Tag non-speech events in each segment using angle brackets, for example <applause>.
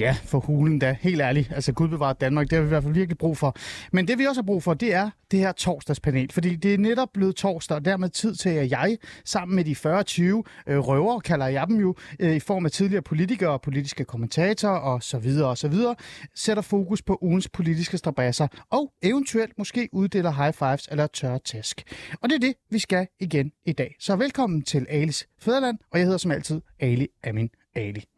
Ja, for hulen da. Helt ærligt. Altså, Gud bevarer Danmark. Det har vi i hvert fald virkelig brug for. Men det vi også har brug for, det er det her torsdagspanel. Fordi det er netop blevet torsdag, og dermed tid til, at jeg, sammen med de 40-20 øh, røver, kalder jeg dem jo, øh, i form af tidligere politikere og politiske kommentatorer og så videre og så videre, sætter fokus på ugens politiske strabasser og eventuelt måske uddeler high fives eller tørre task. Og det er det, vi skal igen i dag. Så velkommen til Alis Fæderland, og jeg hedder som altid Ali Amin Ali.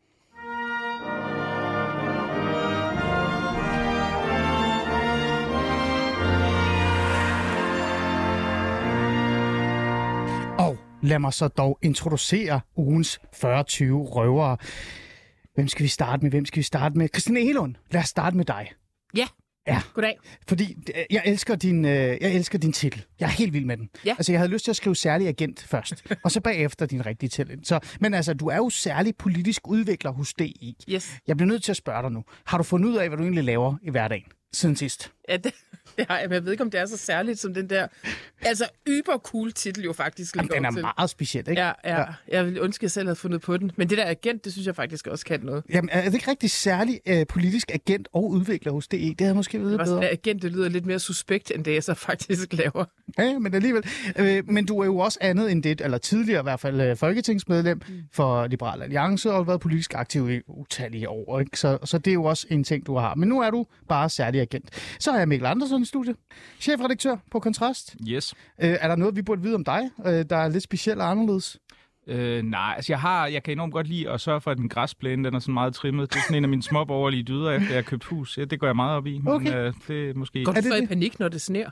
Lad mig så dog introducere ugens 40-20 røvere. Hvem skal vi starte med? Hvem skal vi starte med? Christine Elund, lad os starte med dig. Ja. Ja. Goddag. Fordi øh, jeg elsker din, øh, jeg elsker din titel. Jeg er helt vild med den. Ja. Altså, jeg havde lyst til at skrive særlig agent først, <laughs> og så bagefter din rigtige talent. Så, men altså, du er jo særlig politisk udvikler hos DI. Yes. Jeg bliver nødt til at spørge dig nu. Har du fundet ud af, hvad du egentlig laver i hverdagen siden sidst? <laughs> Ja, det, det har jeg, men jeg ved ikke, om det er så særligt som den der, altså yber cool titel jo faktisk Jamen, den er til. meget speciel, ikke? Ja, ja, jeg vil ønske, at jeg selv havde fundet på den. Men det der agent, det synes jeg faktisk også kan noget. Jamen, er det ikke rigtig særlig øh, politisk agent og udvikler hos DE? Det havde jeg måske været bedre. agent, det lyder lidt mere suspekt, end det jeg så faktisk <laughs> laver. Ja, men alligevel. Øh, men du er jo også andet end det, eller tidligere i hvert fald øh, folketingsmedlem mm. for Liberal Alliance, og har været politisk aktiv i utallige år. Ikke? Så, så det er jo også en ting, du har. Men nu er du bare særlig agent. Så jeg Mikkel Andersen i studiet, chefredaktør på Kontrast. Yes. Øh, er der noget, vi burde vide om dig, øh, der er lidt specielt og anderledes? Øh, nej, altså jeg har, jeg kan enormt godt lide at sørge for, at den græsplæne, den er sådan meget trimmet. Det er sådan en af mine små borgerlige dyder, efter jeg har købt hus. Ja, det går jeg meget op i, men Okay. øh, det er måske... Går Er du så i panik, når det sner?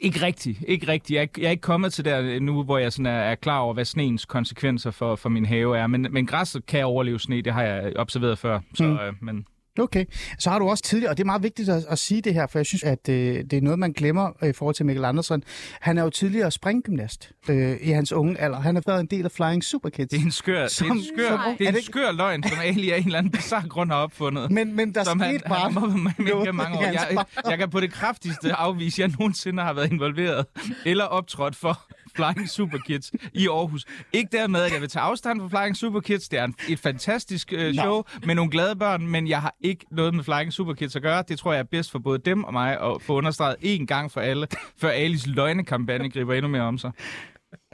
Ikke rigtigt, ikke rigtigt. Jeg, er ikke- jeg er ikke kommet til der nu, hvor jeg sådan er, er klar over, hvad sneens konsekvenser for, for min have er. Men, men græsset kan overleve sne, det har jeg observeret før. Så, mm. øh, men Okay. Så har du også tidligere, og det er meget vigtigt at, at sige det her, for jeg synes, at øh, det er noget, man glemmer øh, i forhold til Mikkel Andersen. Han er jo tidligere springgymnast øh, i hans unge alder. Han har været en del af Flying Super Kids. det er en skør, det er Som- en skør, som- det er det en skør løgn, som Ali af en eller anden bizarre grund har opfundet. Men, men der som han, skete bare... han har gennem mange år. Jeg, jeg kan på det kraftigste afvise, at jeg nogensinde har været involveret eller optrådt for Flying Super Kids i Aarhus. Ikke dermed, at jeg vil tage afstand fra Flying Super Kids. Det er en, et fantastisk øh, show med nogle glade børn, men jeg har ikke noget med Flying Super Kids at gøre. Det tror jeg er bedst for både dem og mig at få understreget én gang for alle, før Alis løgnekampagne griber endnu mere om sig.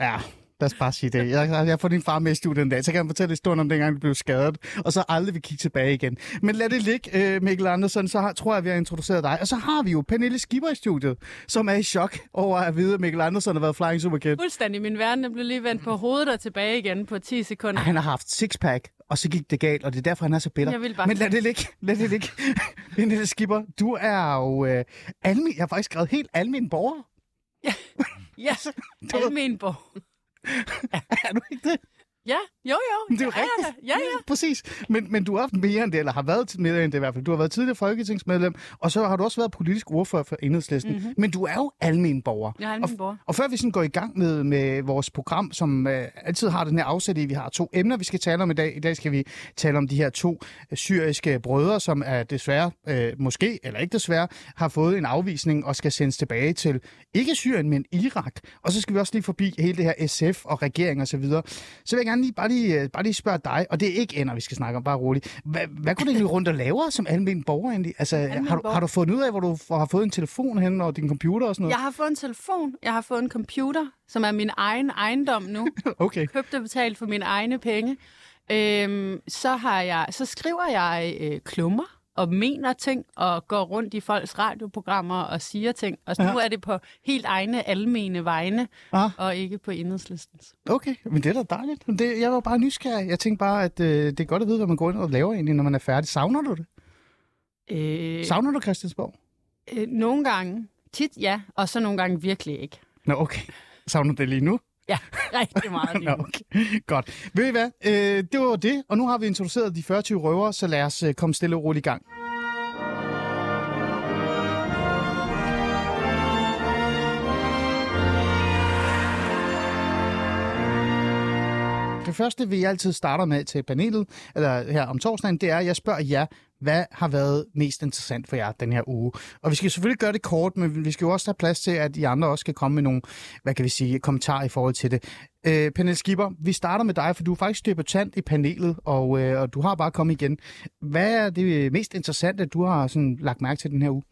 Ja, lad os bare sige det. Jeg, jeg har fået din far med i studiet en dag, så kan han fortælle historien om dengang, du blev skadet, og så aldrig vil kigge tilbage igen. Men lad det ligge, øh, Mikkel Andersen, så har, tror jeg, vi har introduceret dig. Og så har vi jo Pernille Skipper i studiet, som er i chok over at vide, at Mikkel Andersen har været Flying Super Kid. Fuldstændig. Min verden er blevet lige vendt på hovedet og tilbage igen på 10 sekunder. Han har haft sixpack, og så gik det galt, og det er derfor, han er så bitter. Jeg vil bare- Men lad det ligge. Lad det ligge. <laughs> Pernille Skipper, du er jo øh, almen, jeg har faktisk skrevet helt almen borger. Ja, almenborg. <laughs> Er du <laughs> ikke det? Ja, jo jo. Det er jo ja, rigtigt. Ja, ja. Præcis. Men, men du er mere end det, eller har været mere end det i hvert fald. Du har været tidligere folketingsmedlem, og så har du også været politisk ordfører for Enhedslisten. Mm-hmm. Men du er jo almen borger. Jeg er almen borger. Og, og før vi sådan går i gang med, med vores program, som øh, altid har den her afsæt i, vi har to emner, vi skal tale om i dag. I dag skal vi tale om de her to øh, syriske brødre, som er desværre, øh, måske eller ikke desværre, har fået en afvisning og skal sendes tilbage til, ikke Syrien, men Irak. Og så skal vi også lige forbi hele det her SF og regering og så videre. Så vil jeg gerne lige bare lige, øh, bare lige spørge dig, og det er ikke ender, vi skal snakke om, bare roligt. Hvad, hvad kunne du egentlig rundt og lave som almen borger egentlig? Altså, Almen har, du, borger. har du fundet ud af, hvor du har fået en telefon hen og din computer og sådan noget? Jeg har fået en telefon, jeg har fået en computer, som er min egen ejendom nu. <laughs> Okay. Købt og betalt for mine egne penge. Øhm, så, har jeg, så skriver jeg øh, klummer og mener ting, og går rundt i folks radioprogrammer og siger ting. Og så nu er det på helt egne almene vegne, Ah. og ikke på enhedslistens. Okay, men det er da dejligt. Det, jeg var bare nysgerrig. Jeg tænkte bare, at øh, det er godt at vide, hvad man går ind og laver egentlig, når man er færdig. Savner du det? Øh, Savner du Christiansborg? øh, nogle gange, tit ja, og så nogle gange virkelig ikke. Nå, okay. Savner du det lige nu? Ja, rigtig meget <laughs> Nå, okay. Godt. Ved I hvad? Øh, det var det, og nu har vi introduceret de 40 røver, så lad os øh, komme stille og roligt i gang. Det første, vi altid starter med til panelet, eller her om torsdagen, det er, at jeg spørger jer, hvad har været mest interessant for jer den her uge? Og vi skal selvfølgelig gøre det kort, men vi skal jo også have plads til, at de andre også skal komme med nogle, hvad kan vi sige, kommentarer i forhold til det. Øh, Pernille Skipper, vi starter med dig, for du er faktisk debutant i panelet, og, øh, og du har bare kommet igen. Hvad er det mest interessante, du har sådan lagt mærke til den her uge?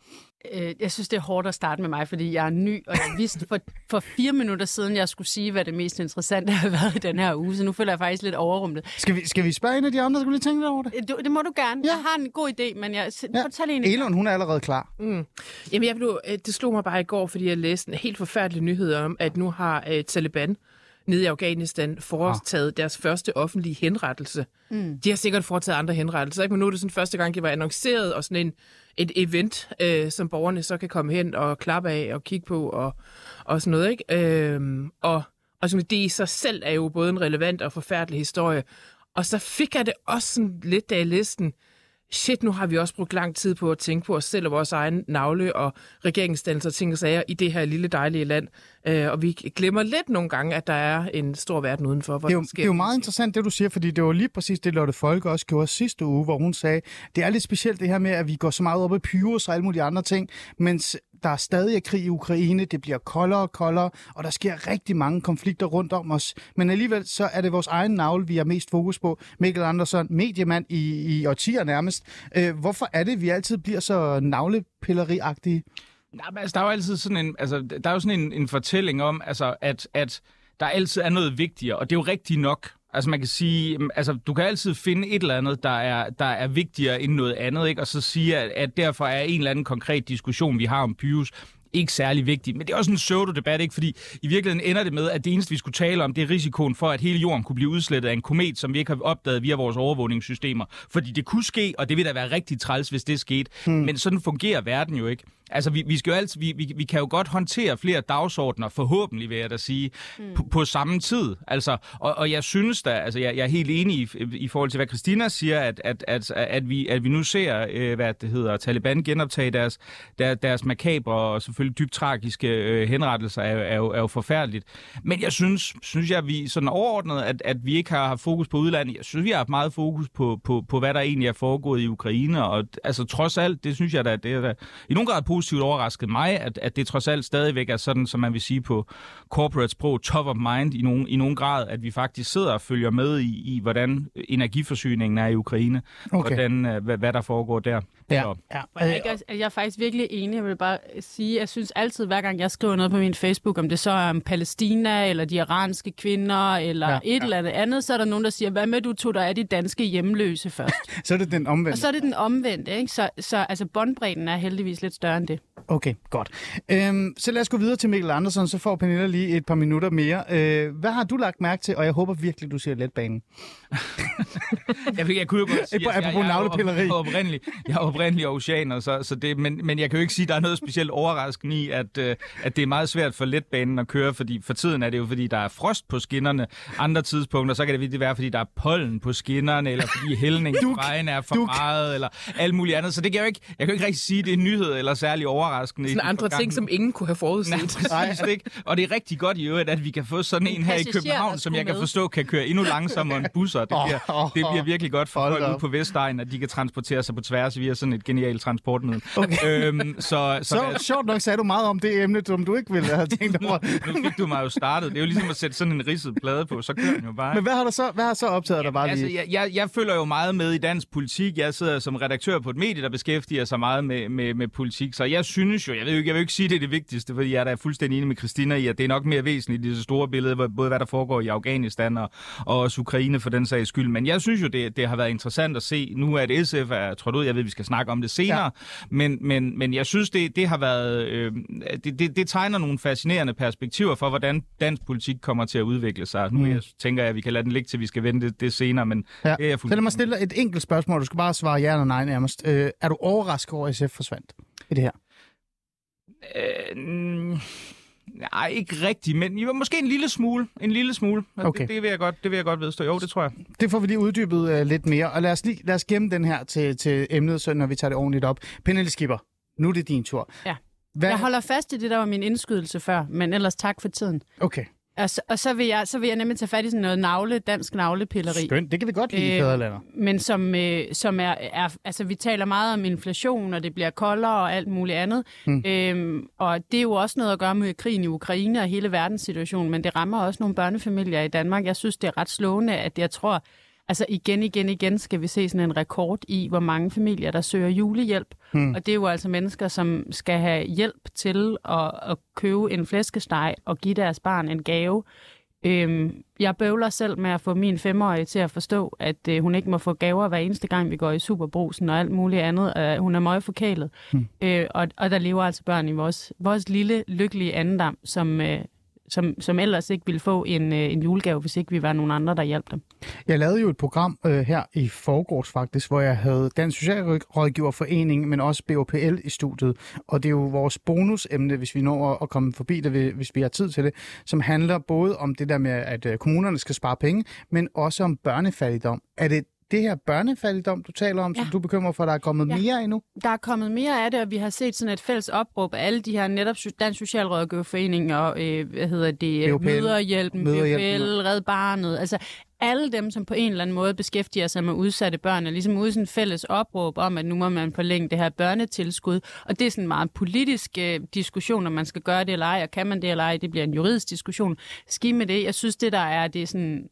Øh, jeg synes, det er hårdt at starte med mig, fordi jeg er ny, og jeg vidste for, for fire minutter siden, jeg skulle sige, hvad det mest interessante har været i den her uge, så nu føler jeg faktisk lidt overrumlet. Skal vi, skal vi spørge en af de andre, der skulle lige tænke lidt over det? Det, det må du gerne. Ja. Jeg har en god idé, men jeg... Ja. Fortæl en. Elon, hun er allerede klar. Mm. Jamen, jeg blev, øh, det slog mig bare i går, fordi jeg læste en helt forfærdelig nyhed om, at nu har uh, Taliban nede i Afghanistan foretaget deres første offentlige henrettelse. Mm. De har sikkert foretaget andre henrettelser, ikke? men nu er det sådan første gang, det var annonceret, og sådan en, et event, øh, som borgerne så kan komme hen og klappe af og kigge på og, og sådan noget. Ikke? Øh, og, og sådan, det i sig selv er jo både en relevant og forfærdelig historie. Og så fik jeg det også sådan lidt, af listen, shit, nu har vi også brugt lang tid på at tænke på os selv og vores egen navle og regeringsdannelser og ting og sager i det her lille dejlige land. Øh, og vi glemmer lidt nogle gange, at der er en stor verden udenfor. Hvor Det er, jo, det er jo meget interessant, det du siger, fordi det var lige præcis det, Lotte Folke også gjorde sidste uge, hvor hun sagde, det er lidt specielt det her med, at vi går så meget op i pyros og alle mulige andre ting, mens der er stadig er krig i Ukraine, det bliver koldere og koldere, og der sker rigtig mange konflikter rundt om os. Men alligevel så er det vores egen navle, vi har mest fokus på. Mikkel Andersen, mediemand i, i årtier nærmest. Øh, hvorfor er det, vi altid bliver så navlepilleriagtige? Nej, men altså, der er jo altid sådan en, altså, der er jo sådan en, en fortælling om, altså, at, at der altid er noget vigtigere, og det er jo rigtigt nok. Altså man kan sige, altså du kan altid finde et eller andet, der er, der er vigtigere end noget andet, ikke? og så sige, at, at derfor er en eller anden konkret diskussion, vi har om Pius, ikke særlig vigtig. Men det er også en pseudo-debat, ikke? Fordi i virkeligheden ender det med, at det eneste, vi skulle tale om, det er risikoen for, at hele jorden kunne blive udslettet af en komet, som vi ikke har opdaget via vores overvågningssystemer. Fordi det kunne ske, og det ville da være rigtig træls, hvis det skete. Hmm. Men sådan fungerer verden jo ikke. Altså, vi, vi, skal jo altid, vi, vi, vi kan jo godt håndtere flere dagsordner, forhåbentlig vil jeg da sige, mm. på, på samme tid. Altså, og, og jeg synes da, altså jeg, jeg er helt enig i, i forhold til, hvad Christina siger, at, at, at, at, vi, at vi nu ser, øh, hvad det hedder, Taliban genoptage deres, der, deres makabre og selvfølgelig dybt tragiske øh, henrettelser, er, er, jo, er jo forfærdeligt. Men jeg synes, synes jeg, vi sådan overordnet, at, at vi ikke har haft fokus på udlandet. Jeg synes, vi har haft meget fokus på, på, på hvad der egentlig er foregået i Ukraine, og altså trods alt, det synes jeg da, det er da i nogen grad positivt overrasket mig, at, at det trods alt stadigvæk er sådan, som man vil sige på corporate sprog, top of mind i nogen, i nogen grad, at vi faktisk sidder og følger med i, i hvordan energiforsyningen er i Ukraine, Okay. hvordan, øh, hvad, hvad der foregår der. Så- ja. Jeg er, også- jeg er faktisk virkelig enig. Jeg vil bare sige, at jeg synes altid, hver gang jeg skriver noget på min Facebook, om det så er om Palæstina, eller de iranske kvinder, eller Ja, ja, et eller andet andet, så er der nogen, der siger, hvad med, du tog dig af de danske hjemløse først? <laughs> Så er det den omvendte. Og så er det den omvendte, ikke? Så, så altså, båndbredden er heldigvis lidt større end det. Okay, godt. Øhm, så lad os gå videre til Mikkel Andersen, så får Pernilla lige et par minutter mere. Øh, hvad har du lagt mærke til? Og jeg håber virkelig, du siger letbanen. <laughs> Jeg, jeg kunne jo godt <laughs> sige, at jeg, jeg, er navlepilleri. op- jeg er oprindelig, jeg er oprindelig oceaner, så, så det, men, men jeg kan jo ikke sige, at der er noget specielt overraskende i, at, øh, at det er meget svært for letbanen at køre, fordi for tiden er det jo, fordi der er frost på skinnerne. Andre tidspunkter, så kan det virkelig være, fordi der er pollen på skinnerne, eller fordi hældningsvejen er for Duk. meget, eller alt muligt andet. Så det kan jeg jo ikke, jeg kan jo ikke rigtig sige, at det er en nyhed eller særlig overraskende. i Sådan andre ting, som ingen kunne have forudset. Nej, præcis ikke. Og det er rigtig godt i øvrigt, at vi kan få sådan en her i København, som jeg kan med. forstå kan køre endnu langsommere end busser. Det bliver, det bliver virkelig godt for folk ude på Vestegn, at de kan transportere sig på tværs via sådan et genialt transportmiddel. Okay. Øhm, så, så, Så sjovt nok sagde du meget om det emne, som du ikke ville have tænkt over. <laughs> nu fik du mig jo startet. Det er jo ligesom at sætte sådan en ridset plade på, så kører den jo bare. Men hvad har, der så, hvad har så optaget dig bare Altså, lige? jeg, jeg, jeg følger jo meget med i dansk politik. Jeg sidder som redaktør på et medie, der beskæftiger sig meget med, med, med politik. Så jeg synes jo, jeg vil jo ikke, jeg vil jo ikke sige, det er det vigtigste, fordi jeg er da fuldstændig enig med Christina i, at det er nok mere væsentligt i det store billede, både hvad der foregår i Afghanistan og, og også Ukraine for den sags skyld. Men jeg synes jo, det, det har været interessant at se nu, at SF er trådt ud. Jeg ved, vi skal snakke om det senere. Ja. Men, men, men jeg synes, det, det har været... Øh, det, det, det tegner nogle fascinerende perspektiver for, hvordan dansk politik kommer til at udvikle sig. Nu Mm. jeg tænker jeg, at vi kan lade den ligge til, vi skal vente det, det senere, men Ja. det er jeg Så lad mig stille et enkelt spørgsmål. Du skal bare svare ja eller nej nærmest. Øh, er du overrasket over, at SF forsvandt i det her? Øh, nej, ikke rigtigt, men måske en lille smule. En lille smule. Okay. Det, det, vil jeg godt, det vil jeg godt vedstå. Jo, det tror jeg. Det får vi lige uddybet øh, lidt mere. Og lad os, lige, lad os gemme den her til, til emnet, så når vi tager det ordentligt op. Pernille Skipper, nu er det din tur. Ja. Hvad? Jeg holder fast i det, der var min indskydelse før, men ellers tak for tiden. Okay. Og, så, og så, vil jeg, så vil jeg nemlig tage fat i sådan noget navle, dansk navlepilleri. Skønt, det kan vi godt lide, Øh, fædrelandet. men som, øh, som er, er, altså vi taler meget om inflation, og det bliver koldere og alt muligt andet. Mm. Øhm, og det er jo også noget at gøre med krigen i Ukraine og hele verdenssituationen, men det rammer også nogle børnefamilier i Danmark. Jeg synes, det er ret slående, at jeg tror, altså igen, igen, igen skal vi se sådan en rekord i, hvor mange familier, der søger julehjælp. Mm. Og det er jo altså mennesker, som skal have hjælp til at, at købe en flæskesteg og give deres barn en gave. Øhm, jeg bøvler selv med at få min femårige til at forstå, at øh, hun ikke må få gaver hver eneste gang, vi går i superbrusen og alt muligt andet. Øh, hun er meget forkælet. Mm. Øh, og, og der lever altså børn i vores, vores lille, lykkelige andendam, som, øh, som, som ellers ikke ville få en, øh, en julegave, hvis ikke vi var nogen andre, der hjalp dem. Jeg lavede jo et program øh, her i forgårs faktisk, hvor jeg havde Dansk Socialrådgiverforening, men også BOPL i studiet. Og det er jo vores bonusemne, hvis vi når at- komme forbi det, hvis vi har tid til det, som handler både om det der med, at øh, kommunerne skal spare penge, men også om børnefattigdom. Er det det her børnefattigdom, du taler om, ja. som du er bekymret for, der er kommet Ja. mere endnu? Der er kommet mere af det, og vi har set sådan et fælles opråb af alle de her netop Dansk Socialrådgiverforening og øh, hvad hedder det, BOPL, Møderhjælpen, Mødrehjælpen, BOPL, Red Barnet, altså alle dem, som på en eller anden måde beskæftiger sig med udsatte børn, er ligesom ude i sådan et fælles opråb om, at nu må man forlænge det her børnetilskud. Og det er sådan en meget politisk øh, diskussion, om man skal gøre det eller ej, og kan man det eller ej. Det bliver en juridisk diskussion. Ski med det. Jeg synes, det der er, det er sådan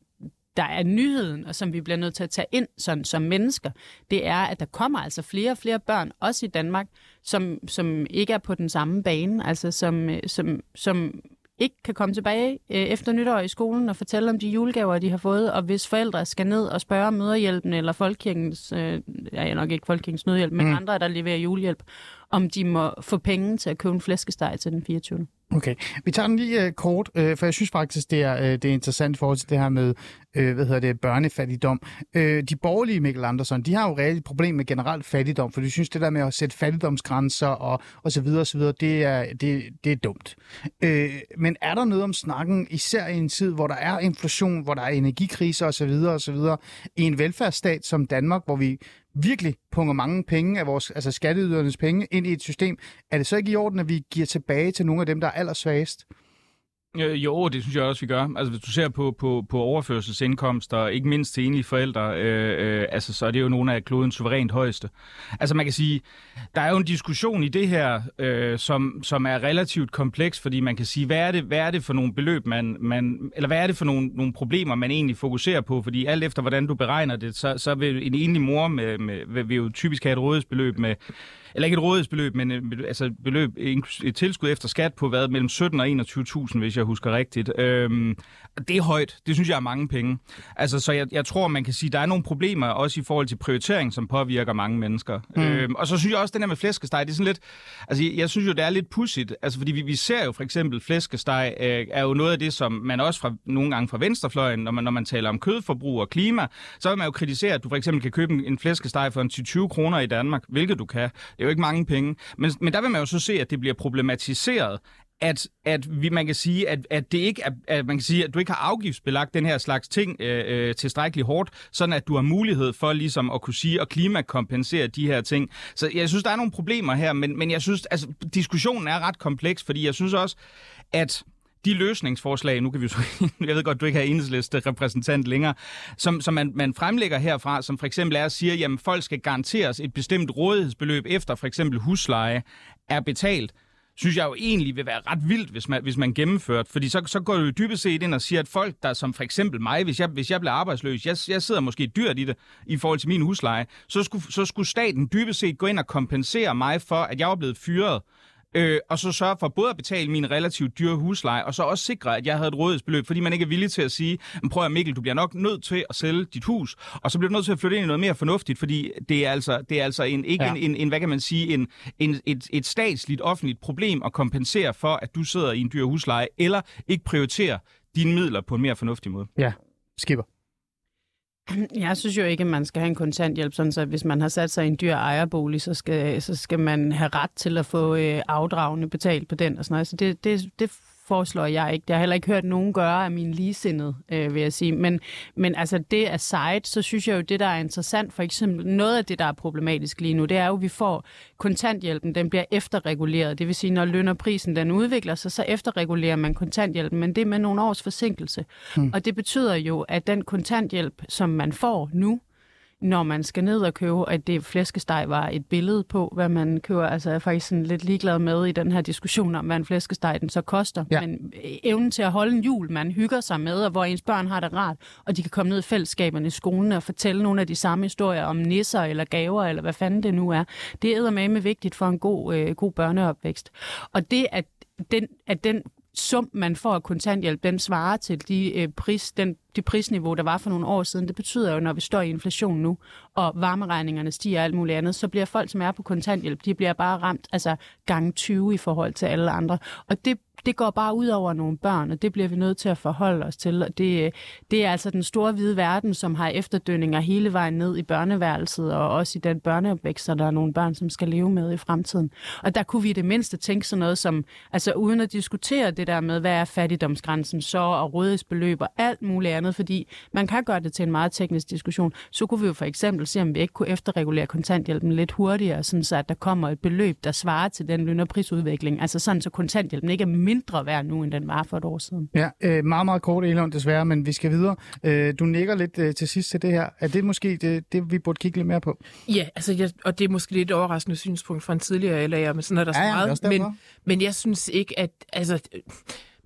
der er nyheden, og som vi bliver nødt til at tage ind sådan, som mennesker, det er, at der kommer altså flere og flere børn, også i Danmark, som, som ikke er på den samme bane, altså som, øh, som, som ikke kan komme tilbage øh, efter nytår i skolen og fortælle om de julegaver, de har fået, og hvis forældre skal ned og spørge møderhjælpen eller folkekirkens, øh, ja, nok ikke folkekirkens nødhjælp, men Mm. andre, der leverer julehjælp, om de må få penge til at købe en flæskesteg til den 24. Okay, vi tager den lige uh, kort, uh, for jeg synes faktisk, det er, uh, det er interessant i forhold til det her med, uh, hvad hedder det, børnefattigdom. Uh, de borgerlige, Mikkel Andersen, de har jo reelt et problem med generelt fattigdom, for de synes, det der med at sætte fattigdomsgrænser og, og så videre og så videre, det er, det, det er dumt. Uh, men er der noget om snakken, især i en tid, hvor der er inflation, hvor der er energikriser og så videre og så videre, i en velfærdsstat som Danmark, hvor vi virkelig punger mange penge af vores, altså skatteydernes penge ind i et system, er det så ikke i orden, at vi giver tilbage til nogle af dem, der er allersvagest? Øh, jo, det synes jeg også, vi gør. Altså, hvis du ser på, på, på overførselsindkomster, ikke mindst til enlige forældre, øh, øh, altså, så er det jo nogle af klodens suverænt højeste. Altså, man kan sige, der er jo en diskussion i det her, øh, som, som er relativt kompleks, fordi man kan sige, hvad er det, hvad er det for nogle beløb, man, man, eller hvad er det for nogle, nogle problemer, man egentlig fokuserer på? Fordi alt efter, hvordan du beregner det, så, så vil en enlig mor med, med, vil, vil jo typisk have et rådighedsbeløb med, eller ikke et rådighedsbeløb, men øh, altså et beløb, et tilskud efter skat på hvad, mellem 17 og 21.000, hvis jeg husker rigtigt. Øhm, det er højt. Det synes jeg er mange penge. Altså, så jeg, jeg tror, man kan sige, der er nogle problemer også i forhold til prioritering, som påvirker mange mennesker. Mm. Øhm, og så synes jeg også, den her med flæskesteg, det er sådan lidt, altså jeg, synes jo, det er lidt pudsigt, altså fordi vi, vi ser jo for eksempel flæskesteg, øh, er jo noget af det, som man også fra, nogle gange fra venstrefløjen, når man, når man taler om kødforbrug og klima, så vil man jo kritisere, at du for eksempel kan købe en, flæskesteg for en 10-20 kroner i Danmark, hvilket du kan. Det er jo ikke mange penge. Men, men der vil man jo så se, at det bliver problematiseret, at, at vi, man kan sige, at, at det ikke er, at man kan sige, at du ikke har afgiftsbelagt den her slags ting øh, øh, tilstrækkeligt hårdt, sådan at du har mulighed for ligesom at kunne sige og klimakompensere de her ting. Så jeg synes, der er nogle problemer her, men, men jeg synes, altså diskussionen er ret kompleks, fordi jeg synes også, at de løsningsforslag, nu kan vi jo så, <laughs> jeg ved godt, du ikke har enhedsliste repræsentant længere, som, som man, man fremlægger herfra, som for eksempel er at sige, at folk skal garanteres et bestemt rådighedsbeløb efter for eksempel husleje er betalt, synes jeg jo egentlig vil være ret vildt, hvis man, hvis man gennemført. Fordi så, så går du jo dybest set ind og siger, at folk, der som for eksempel mig, hvis jeg, hvis jeg bliver arbejdsløs, jeg, jeg sidder måske dyrt i det i forhold til min husleje, så skulle, så skulle staten dybest set gå ind og kompensere mig for, at jeg var blevet fyret. Øh, og så sørge for både at betale min relativt dyre husleje, og så også sikre, at jeg havde et rådighedsbeløb, fordi man ikke er villig til at sige, men prøv at Mikkel, du bliver nok nødt til at sælge dit hus, og så bliver du nødt til at flytte ind i noget mere fornuftigt, fordi det er altså, det er altså en, ikke Ja. ja. en, en, en, hvad kan man sige, en, en, et, et statsligt offentligt problem at kompensere for, at du sidder i en dyr husleje, eller ikke prioriterer dine midler på en mere fornuftig måde. Ja, skipper. <clears throat> Jeg synes jo ikke, at man skal have en kontanthjælp, sådan så hvis man har sat sig i en dyr ejerbolig, så skal, så skal man have ret til at få øh, afdragende betalt på den og sådan noget. Så det, det, det foreslår jeg ikke. Det har jeg heller ikke hørt nogen gøre af min ligesindede, øh, vil jeg sige. Men, men altså det aside, så synes jeg jo, det der er interessant, for eksempel noget af det, der er problematisk lige nu, det er jo, at vi får kontanthjælpen, den bliver efterreguleret. Det vil sige, når løn og prisen den udvikler sig, så efterregulerer man kontanthjælpen, men det er med nogle års forsinkelse. Hmm. Og det betyder jo, at den kontanthjælp, som man får nu, når man skal ned og købe, at det flæskesteg var et billede på, hvad man køber. Altså jeg er faktisk sådan lidt ligeglad med i den her diskussion om, hvad en flæskesteg den så koster. Ja. Men evnen til at holde en jul, man hygger sig med, og hvor ens børn har det rart, og de kan komme ned i fællesskaberne i skolen og fortælle nogle af de samme historier om nisser eller gaver, eller hvad fanden det nu er. Det er med vigtigt for en god, øh, god børneopvækst. Og det, at den, at den sum, man får af kontanthjælp, den svarer til de, øh, pris, den, det prisniveau, der var for nogle år siden. Det betyder jo, når vi står i inflation nu, og varmeregningerne stiger og alt muligt andet, så bliver folk, som er på kontanthjælp, de bliver bare ramt altså gang 20 i forhold til alle andre. Og det det går bare ud over nogle børn, og det bliver vi nødt til at forholde os til. Og det, øh, det er altså den store hvide verden, som har efterdønninger hele vejen ned i børneværelset, og også i den børneopvækst, der er nogle børn, som skal leve med i fremtiden. Og der kunne vi det mindste tænke sådan noget som, altså uden at diskutere det der med, hvad er fattigdomsgrænsen så, og rådighedsbeløb og alt muligt andet, fordi man kan gøre det til en meget teknisk diskussion, så kunne vi jo for eksempel se, om vi ikke kunne efterregulere kontanthjælpen lidt hurtigere, sådan så at der kommer et beløb, der svarer til den løn- og prisudvikling. Altså sådan, så kontanthjælpen ikke er mindre værd nu, end den var for et år siden. Ja, øh, meget, meget kort, Elon, desværre, men vi skal videre. Øh, du nikker lidt øh, til sidst til det her. Er det måske det, det, vi burde kigge lidt mere på? Ja, altså, jeg, og det er måske lidt overraskende synspunkt fra en tidligere LA'er, men sådan er der ja, så meget. Ja, men, men jeg synes ikke, at... Altså,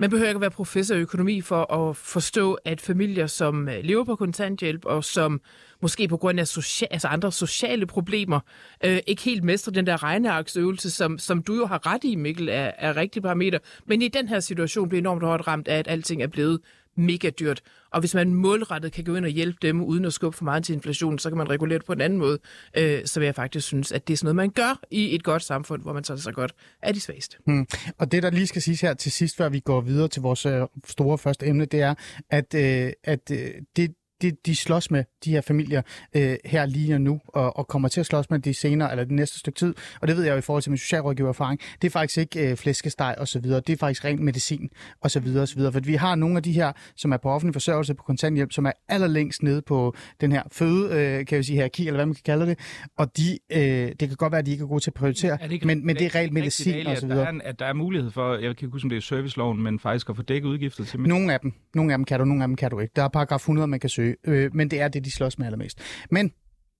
man behøver ikke at være professor i økonomi for at forstå, at familier, som øh, lever på kontanthjælp og som måske på grund af social, altså andre sociale problemer, øh, ikke helt mestrer den der regnearksøvelse, som, som du jo har ret i, Mikkel, er, er rigtig parameter. Men i den her situation bliver enormt hårdt ramt af, at alting er blevet mega dyrt. Og hvis man målrettet kan gå ind og hjælpe dem, uden at skubbe for meget til inflationen, så kan man regulere det på en anden måde. Øh, så vil jeg faktisk synes, at det er sådan noget, man gør i et godt samfund, hvor man tager sig godt af de svageste. Hmm. Og det, der lige skal siges her til sidst, før vi går videre til vores øh, store første emne, det er, at, øh, at øh, det, de, de slås med, de her familier, øh, her lige og nu, og, og kommer til at slås med de senere, eller det næste stykke tid. Og det ved jeg jo i forhold til min socialrådgivererfaring. Det er faktisk ikke øh, flæskesteg og så videre. Det er faktisk ren medicin og så videre og så videre. For vi har nogle af de her, som er på offentlig forsørgelse på kontanthjælp, som er allerlængst nede på den her føde, øh, kan vi sige hierarki, eller hvad man kan kalde det. Og de, øh, det kan godt være, at de ikke er gode til at prioritere, ja, det men, men det er rent medicin og så videre. At der, er, at der er mulighed for, jeg kan ikke huske, om det er serviceloven, men faktisk at få dækket udgifter til Nogle af dem. Nogle af dem kan du, nogle af dem kan du ikke. Der er paragraf 100, man kan søge øh, men det er det, de slås med allermest. Men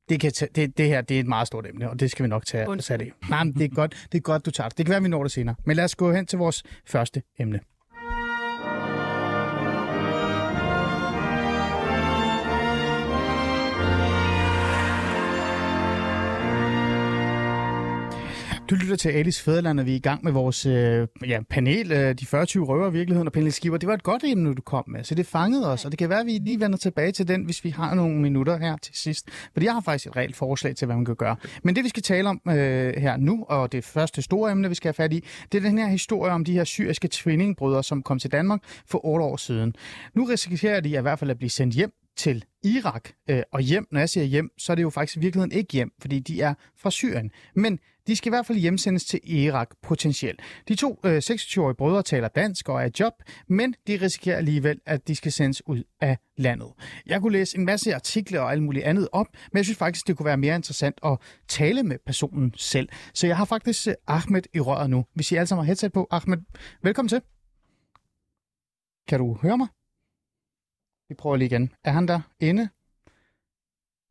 det, kan tage, det, det her det er et meget stort emne, og det skal vi nok tage og det. Nej, men det er, godt, det er godt, du tager det. Det kan være, vi når det senere. Men lad os gå hen til vores første emne. Du lytter til Alice Fæderland, og vi er i gang med vores øh, ja, panel, øh, de 40 røver i virkeligheden, og Pernille Skipper. Det var et godt emne, du kom med, så det fangede os, og det kan være, at vi lige vender tilbage til den, hvis vi har nogle minutter her til sidst. Fordi jeg har faktisk et reelt forslag til, hvad man kan gøre. Men det, vi skal tale om øh, her nu, og det første store emne, vi skal have fat i, det er den her historie om de her syriske tvillingbrødre, som kom til Danmark for otte år siden. Nu risikerer de i hvert fald at blive sendt hjem til Irak øh, og hjem. Når jeg siger hjem, så er det jo faktisk i virkeligheden ikke hjem, fordi de er fra Syrien. Men de skal i hvert fald hjemsendes til Irak potentielt. De to øh, 26-årige brødre taler dansk og er i job, men de risikerer alligevel, at de skal sendes ud af landet. Jeg kunne læse en masse artikler og alt muligt andet op, men jeg synes faktisk, det kunne være mere interessant at tale med personen selv. Så jeg har faktisk øh, Ahmed i røret nu. Hvis I alle sammen har headset på. Ahmed, velkommen til. Kan du høre mig? Vi prøver lige igen. Er han der inde?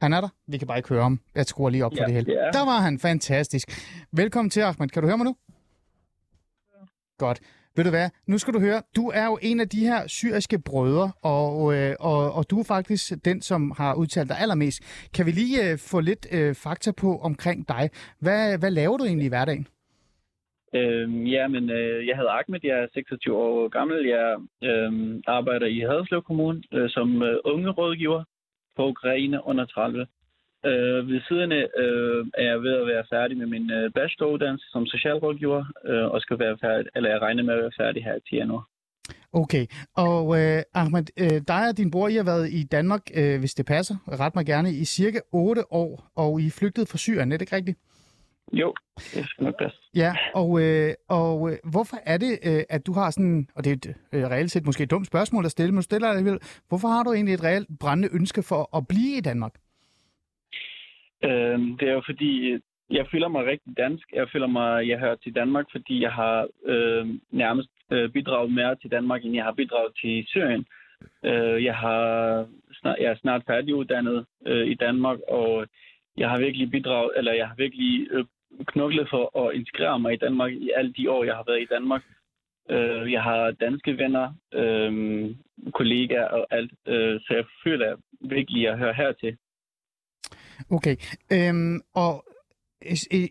Han er der. Vi kan bare ikke høre ham. Jeg skruer lige op ja, for det hele. Ja. Der var han. Fantastisk. Velkommen til, Ahmed. Kan du høre mig nu? Ja. Godt. Ved du hvad? Nu skal du høre. Du er jo en af de her syriske brødre, og, øh, og, og du er faktisk den, som har udtalt dig allermest. Kan vi lige øh, få lidt øh, fakta på omkring dig? Hvad, hvad laver du egentlig i hverdagen? Øhm, ja, men øh, jeg hedder Ahmed, jeg er 26 år gammel. Jeg øh, arbejder i Haderslev Kommune øh, som øh, unge rådgiver på Ukraine under 30. Øh, ved siden af øh, er jeg ved at være færdig med min øh, bacheloruddannelse som socialrådgiver, øh, og skal være færdig, eller jeg regner med at være færdig her til januar. Okay, og øh, Ahmed, øh, dig og din bror, I har været i Danmark, øh, hvis det passer, ret mig gerne, i cirka 8 år, og I er flygtet fra Syrien, er det ikke rigtigt? Jo, det skal nok passe. Ja, og, øh, og øh, hvorfor er det, øh, at du har sådan, og det er et øh, reelt set måske et dumt spørgsmål at stille, men du stiller det alligevel. Hvorfor har du egentlig et reelt brændende ønske for at blive i Danmark? Øhm, det er jo fordi, jeg føler mig rigtig dansk. Jeg føler mig, jeg hører til Danmark, fordi jeg har øh, nærmest øh, bidraget mere til Danmark, end jeg har bidraget til Syrien. Øh, jeg, har snart, jeg er snart færdiguddannet øh, i Danmark, og jeg har virkelig bidraget, eller jeg har virkelig øh, knoklet for at integrere mig i Danmark i alle de år, jeg har været i Danmark. Øh, jeg har danske venner, øh, kollegaer og alt, øh, så jeg føler virkelig, at jeg hører hertil. Okay, øhm, og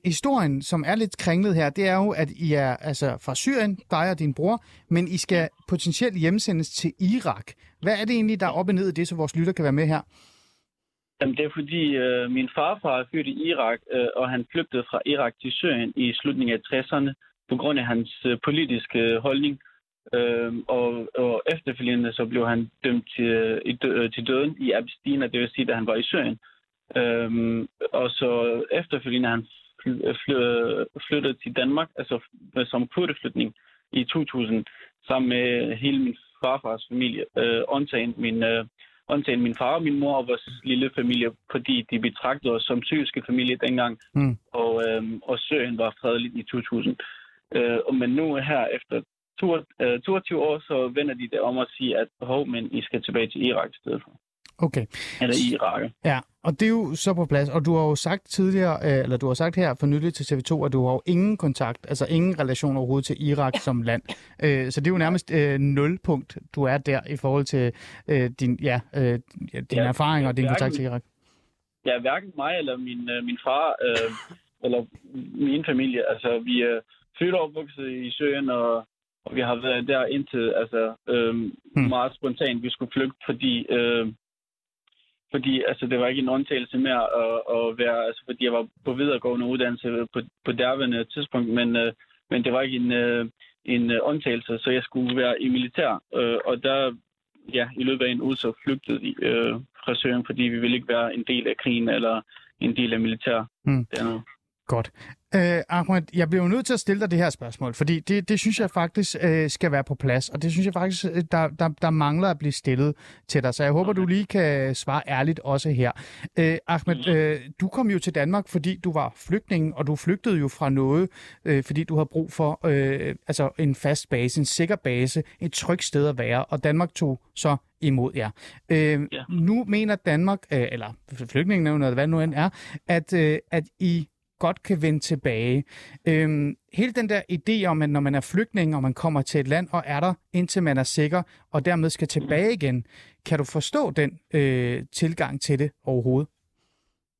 historien, som er lidt kringlet her, det er jo, at I er altså fra Syrien, dig og din bror, men I skal potentielt hjemsendes til Irak. Hvad er det egentlig, der er op og ned i det, så vores lytter kan være med her? Jamen, det er fordi, øh, min farfar er født i Irak, øh, og han flygtede fra Irak til Syrien i slutningen af 60'erne på grund af hans øh, politiske øh, holdning. Øh, og, og efterfølgende så blev han dømt til, øh, i dø- øh, til døden i Abestina, det vil sige, da han var i Syrien. Øh, og så efterfølgende han fly- øh, øh, til Danmark, altså som kurdeflytning i 2000, sammen med hele min farfars familie, øh, undtagen min... Øh, undtagen min far og min mor og vores lille familie, fordi de betragtede os som syriske familie dengang, Mm. og, øhm, og Syrien var fredeligt i 2000. Øh, og men nu her efter to, øh, 22 år, så vender de det om at sige, at hov, men I skal tilbage til Irak i stedet for. Okay, Eller i Irak. ja, og det er jo så på plads, og du har jo sagt tidligere, øh, eller du har sagt her for nylig til TV2, at du har jo ingen kontakt, altså ingen relation overhovedet til Irak som land. Øh, så det er jo nærmest øh, nulpunkt, du er der i forhold til øh, din, ja, øh, dine Ja, erfaringer og din hverken- kontakt til Irak. Ja, hverken mig eller min, øh, min far, øh, eller min familie. Altså, vi er født og opvokset i Syrien, og, og vi har været der indtil, altså, øh, Hmm. meget spontant, vi skulle flygte, fordi, øh, fordi altså, det var ikke en undtagelse mere at, at være, altså, fordi jeg var på videregående uddannelse på, på derværende tidspunkt, men, øh, men det var ikke en, øh, en øh, undtagelse, så jeg skulle være i militær, øh, og der, ja, i løbet af en uge, så flygtede vi øh, fra Syrien, fordi vi ville ikke være en del af krigen eller en del af militær. Hmm. dernede. Godt. Øh, Ahmed, jeg bliver jo nødt til at stille dig det her spørgsmål, fordi det, det synes jeg faktisk øh, skal være på plads, og det synes jeg faktisk, øh, der, der, der mangler at blive stillet til dig, så jeg håber, du lige kan svare ærligt også her. Øh, Ahmed, øh, du kom jo til Danmark, fordi du var flygtning, og du flygtede jo fra noget, øh, fordi du havde brug for øh, altså en fast base, en sikker base, et trygt sted at være, og Danmark tog så imod jer. Øh, Ja. Nu mener Danmark, øh, eller flygtningenævnet, eller hvad det nu end er, at, øh, at I godt kan vende tilbage. Øhm, hele den der idé om, at når man er flygtning, og man kommer til et land og er der, indtil man er sikker, og dermed skal tilbage igen, kan du forstå den øh, tilgang til det overhovedet?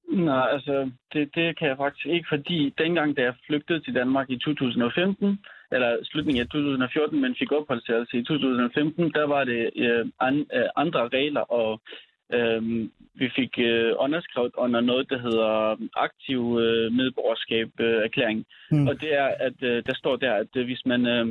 Nej, altså, det, det kan jeg faktisk ikke, fordi dengang, da jeg flygtede til Danmark i 2015, eller slutningen af 2014, men fik opholdstilladelse i 2015, der var det øh, an, øh, andre regler, og øh, vi fik øh, underskrevet under noget, der hedder aktiv øh, medborgerskab øh, erklæring. Mm. Og det er, at øh, der står der, at øh, hvis man... Øh,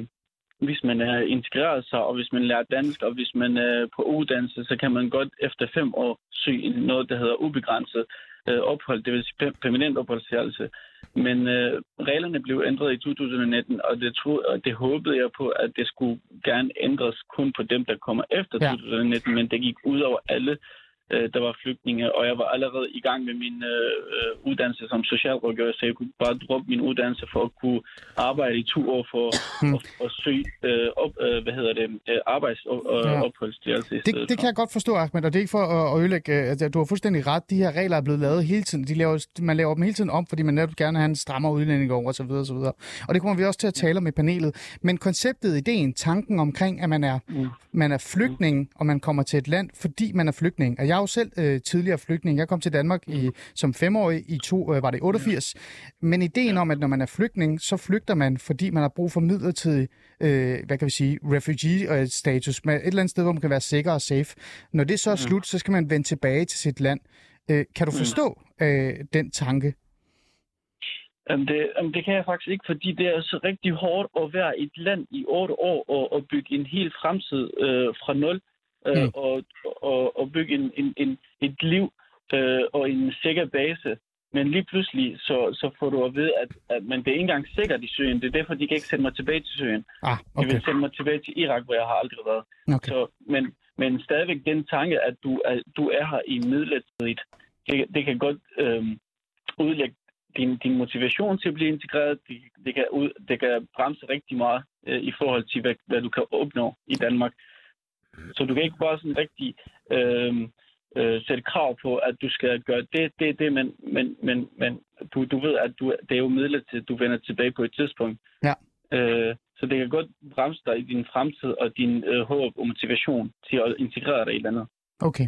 hvis man er integreret sig, og hvis man lærer dansk, og hvis man er på uddannelse, så kan man godt efter fem år søge noget, der hedder ubegrænset øh, ophold, det vil sige per- permanent opholdstilladelse. Men øh, reglerne blev ændret i 2019, og det, tro, og det håbede jeg på, at det skulle gerne ændres kun på dem, der kommer efter ja. 2019, men det gik ud over alle, øh, der var flygtninge, og jeg var allerede i gang med min øh, øh, uddannelse som socialrådgiver, så jeg kunne bare droppe min uddannelse for at kunne arbejde i to år for Hmm. at, at søge øh, op, øh, hvad hedder det, øh, arbejds- og, og Ja. opholdstilladelse Det, det for. kan jeg godt forstå, Ahmed, og det er ikke for at, at ødelægge... øh, Altså, du har fuldstændig ret. De her regler er blevet lavet hele tiden. De laver, man laver dem hele tiden om, fordi man netop gerne vil have en strammere udlænding over osv. osv. Og det kommer vi også til at tale om i panelet. Men konceptet, ideen, tanken omkring, at man er, Mm. man er flygtning, og man kommer til et land, fordi man er flygtning. Og jeg er jo selv øh, tidligere flygtning. Jeg kom til Danmark i, som femårig i to, øh, var det 88. Men ideen om, at når man er flygtning, så flygter man, fordi man har brug for midlertidig, øh, hvad kan vi sige, refugee-status, med et eller andet sted, hvor man kan være sikker og safe. Når det så er slut, så skal man vende tilbage til sit land. Øh, kan du forstå øh, den tanke? Jamen det, jamen det kan jeg faktisk ikke, fordi det er så rigtig hårdt at være i et land i otte år og, og bygge en hel fremtid øh, fra nul. Øh, Mm. og, og, og bygge en, en, en, et liv øh, og en sikker base. Men lige pludselig, så, så får du at vide, at, at men det er ikke engang sikkert i Syrien. Det er derfor, de kan ikke sende mig tilbage til Syrien. Ah, De okay. vil sende mig tilbage til Irak, hvor jeg har aldrig været. okay. Så, men, men stadigvæk den tanke, at du er, du er her i midlertidigt, det, det kan godt øhm, udlægge din, din motivation til at blive integreret. Det, det, kan, ud, det kan bremse rigtig meget øh, i forhold til, hvad, hvad du kan opnå i Danmark. Så du kan ikke bare sådan rigtig øhm, øh, sætte krav på, at du skal gøre det, det, det, men, men, men, men du, du ved, at du, det er jo midlertidigt, du vender tilbage på et tidspunkt. Ja. Øh, så det kan godt bremse dig i din fremtid og din øh, håb og motivation til at integrere dig i landet. Okay.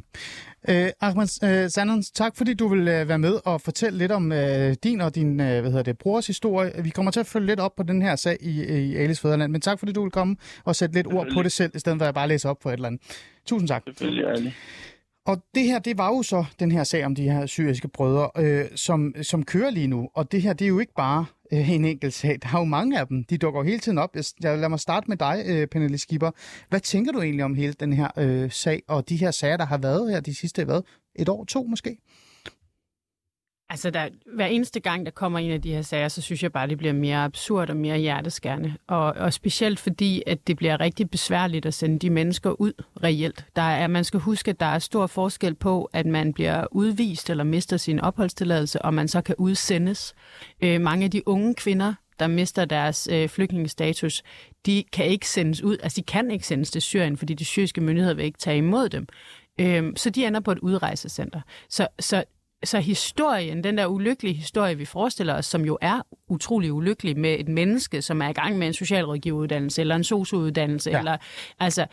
Øh, Ahmed øh, Sanders, tak fordi du vil øh, være med og fortælle lidt om øh, din og din øh, hvad hedder det, brors historie. Vi kommer til at følge lidt op på den her sag i, i Alice Fæderland, men tak fordi du vil komme og sætte lidt ord på det selv, i stedet for at jeg bare læser op på et eller andet. Tusind tak. Selvfølgelig, ærligt. Og det her, det var jo så den her sag om de her syriske brødre, øh, som, som kører lige nu. Og det her, det er jo ikke bare øh, en enkelt sag. Der er jo mange af dem. De dukker jo hele tiden op. Jeg, jeg lad mig starte med dig, øh, Pernille Skipper. Hvad tænker du egentlig om hele den her øh, sag, og de her sager, der har været her de sidste, hvad, et år, to måske? Altså, der, hver eneste gang, der kommer en af de her sager, så synes jeg bare, det bliver mere absurd og mere hjerteskærende. Og, og specielt fordi, at det bliver rigtig besværligt at sende de mennesker ud reelt. Der er, man skal huske, at der er stor forskel på, at man bliver udvist eller mister sin opholdstilladelse, og man så kan udsendes. Øh, mange af de unge kvinder, der mister deres øh, flygtningestatus, de kan ikke sendes ud, altså de kan ikke sendes til Syrien, fordi de syriske myndigheder vil ikke tage imod dem. Øh, så de ender på et udrejsecenter. Så, så så historien, den der ulykkelige historie, vi forestiller os, som jo er utrolig ulykkelig med et menneske, som er i gang med en socialrådgiveruddannelse eller en sociouddannelse, Ja. eller altså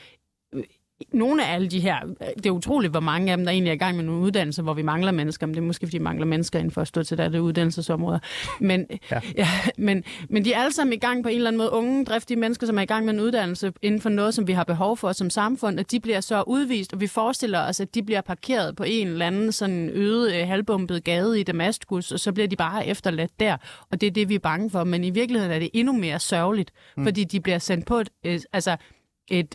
nogle af alle de her, det er utroligt, hvor mange af dem, der egentlig er i gang med nogle uddannelser, hvor vi mangler mennesker, men det er måske, fordi vi mangler mennesker inden for at stå til der, det uddannelsesområder. Men, Ja. ja. <laughs> Ja, men, men de er alle sammen i gang på en eller anden måde, unge, driftige mennesker, som er i gang med en uddannelse inden for noget, som vi har behov for som samfund, at de bliver så udvist, og vi forestiller os, at de bliver parkeret på en eller anden sådan øde, øh, halvbumpet gade i Damaskus, og så bliver de bare efterladt der, og det er det, vi er bange for. Men i virkeligheden er det endnu mere sørgeligt, mm. fordi de bliver sendt på et, øh, altså et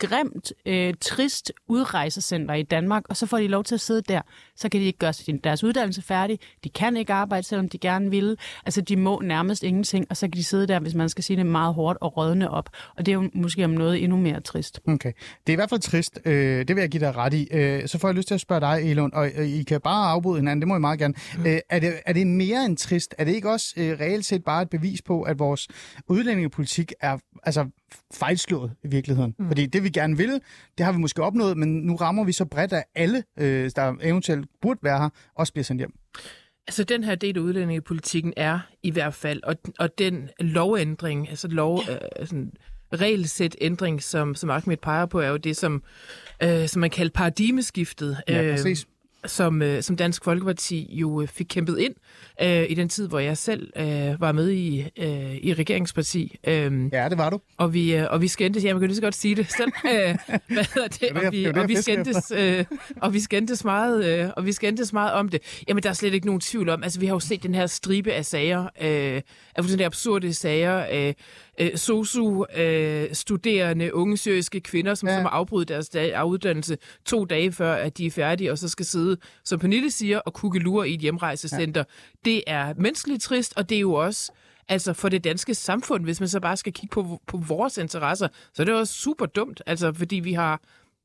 grimt, øh, trist udrejsecenter i Danmark, og så får de lov til at sidde der. Så kan de ikke gøre sin- deres uddannelse færdig. De kan ikke arbejde, selvom de gerne vil. Altså, de må nærmest ingenting, og så kan de sidde der, hvis man skal sige det meget hårdt, og rådne op. Og det er jo måske om noget endnu mere trist. Okay. Det er i hvert fald trist. Øh, det vil jeg give dig ret i. Øh, så får jeg lyst til at spørge dig, Elund, og øh, I kan bare afbryde hinanden, det må I meget gerne. Øh, er, det, er det mere end trist? Er det ikke også øh, reelt set bare et bevis på, at vores udlændingepolitik er altså, fejlslået i virkeligheden? Mm. Fordi det vi gerne vil, det har vi måske opnået, men nu rammer vi så bredt, at alle, øh, der eventuelt burde være her, også bliver sendt hjem. Altså, den her del af udlændingepolitikken er i hvert fald, og, og den lovændring, altså lov, øh, sådan, regelsæt ændring, som, som Ahmed peger på, er jo det, som, øh, som man kalder paradigmeskiftet. Ja, præcis. Som, øh, som Dansk Folkeparti jo øh, fik kæmpet ind øh, i den tid, hvor jeg selv øh, var med i, øh, i regeringsparti. Øh, Ja, det var du. og vi, øh, og vi skændtes, ja, man kan lige så godt sige det selv, <laughs> øh, hvad hedder det, det, og vi, det og vi skændtes, øh, og vi skændtes meget, øh, og vi skændtes meget om det. Jamen, der er slet ikke nogen tvivl om, altså vi har jo set den her stribe af sager, øh, af fuldstændig absurde sager, øh, øh, sosu øh, studerende unge syriske kvinder, som, Ja. som har afbrudt deres dag, af uddannelse to dage før, at de er færdige, og så skal sidde, som Pernille siger, og kukkelure i et hjemrejsecenter. Ja. Det er menneskeligt trist, og det er jo også Altså for det danske samfund, hvis man så bare skal kigge på, på vores interesser, så er det også super dumt, altså fordi vi har,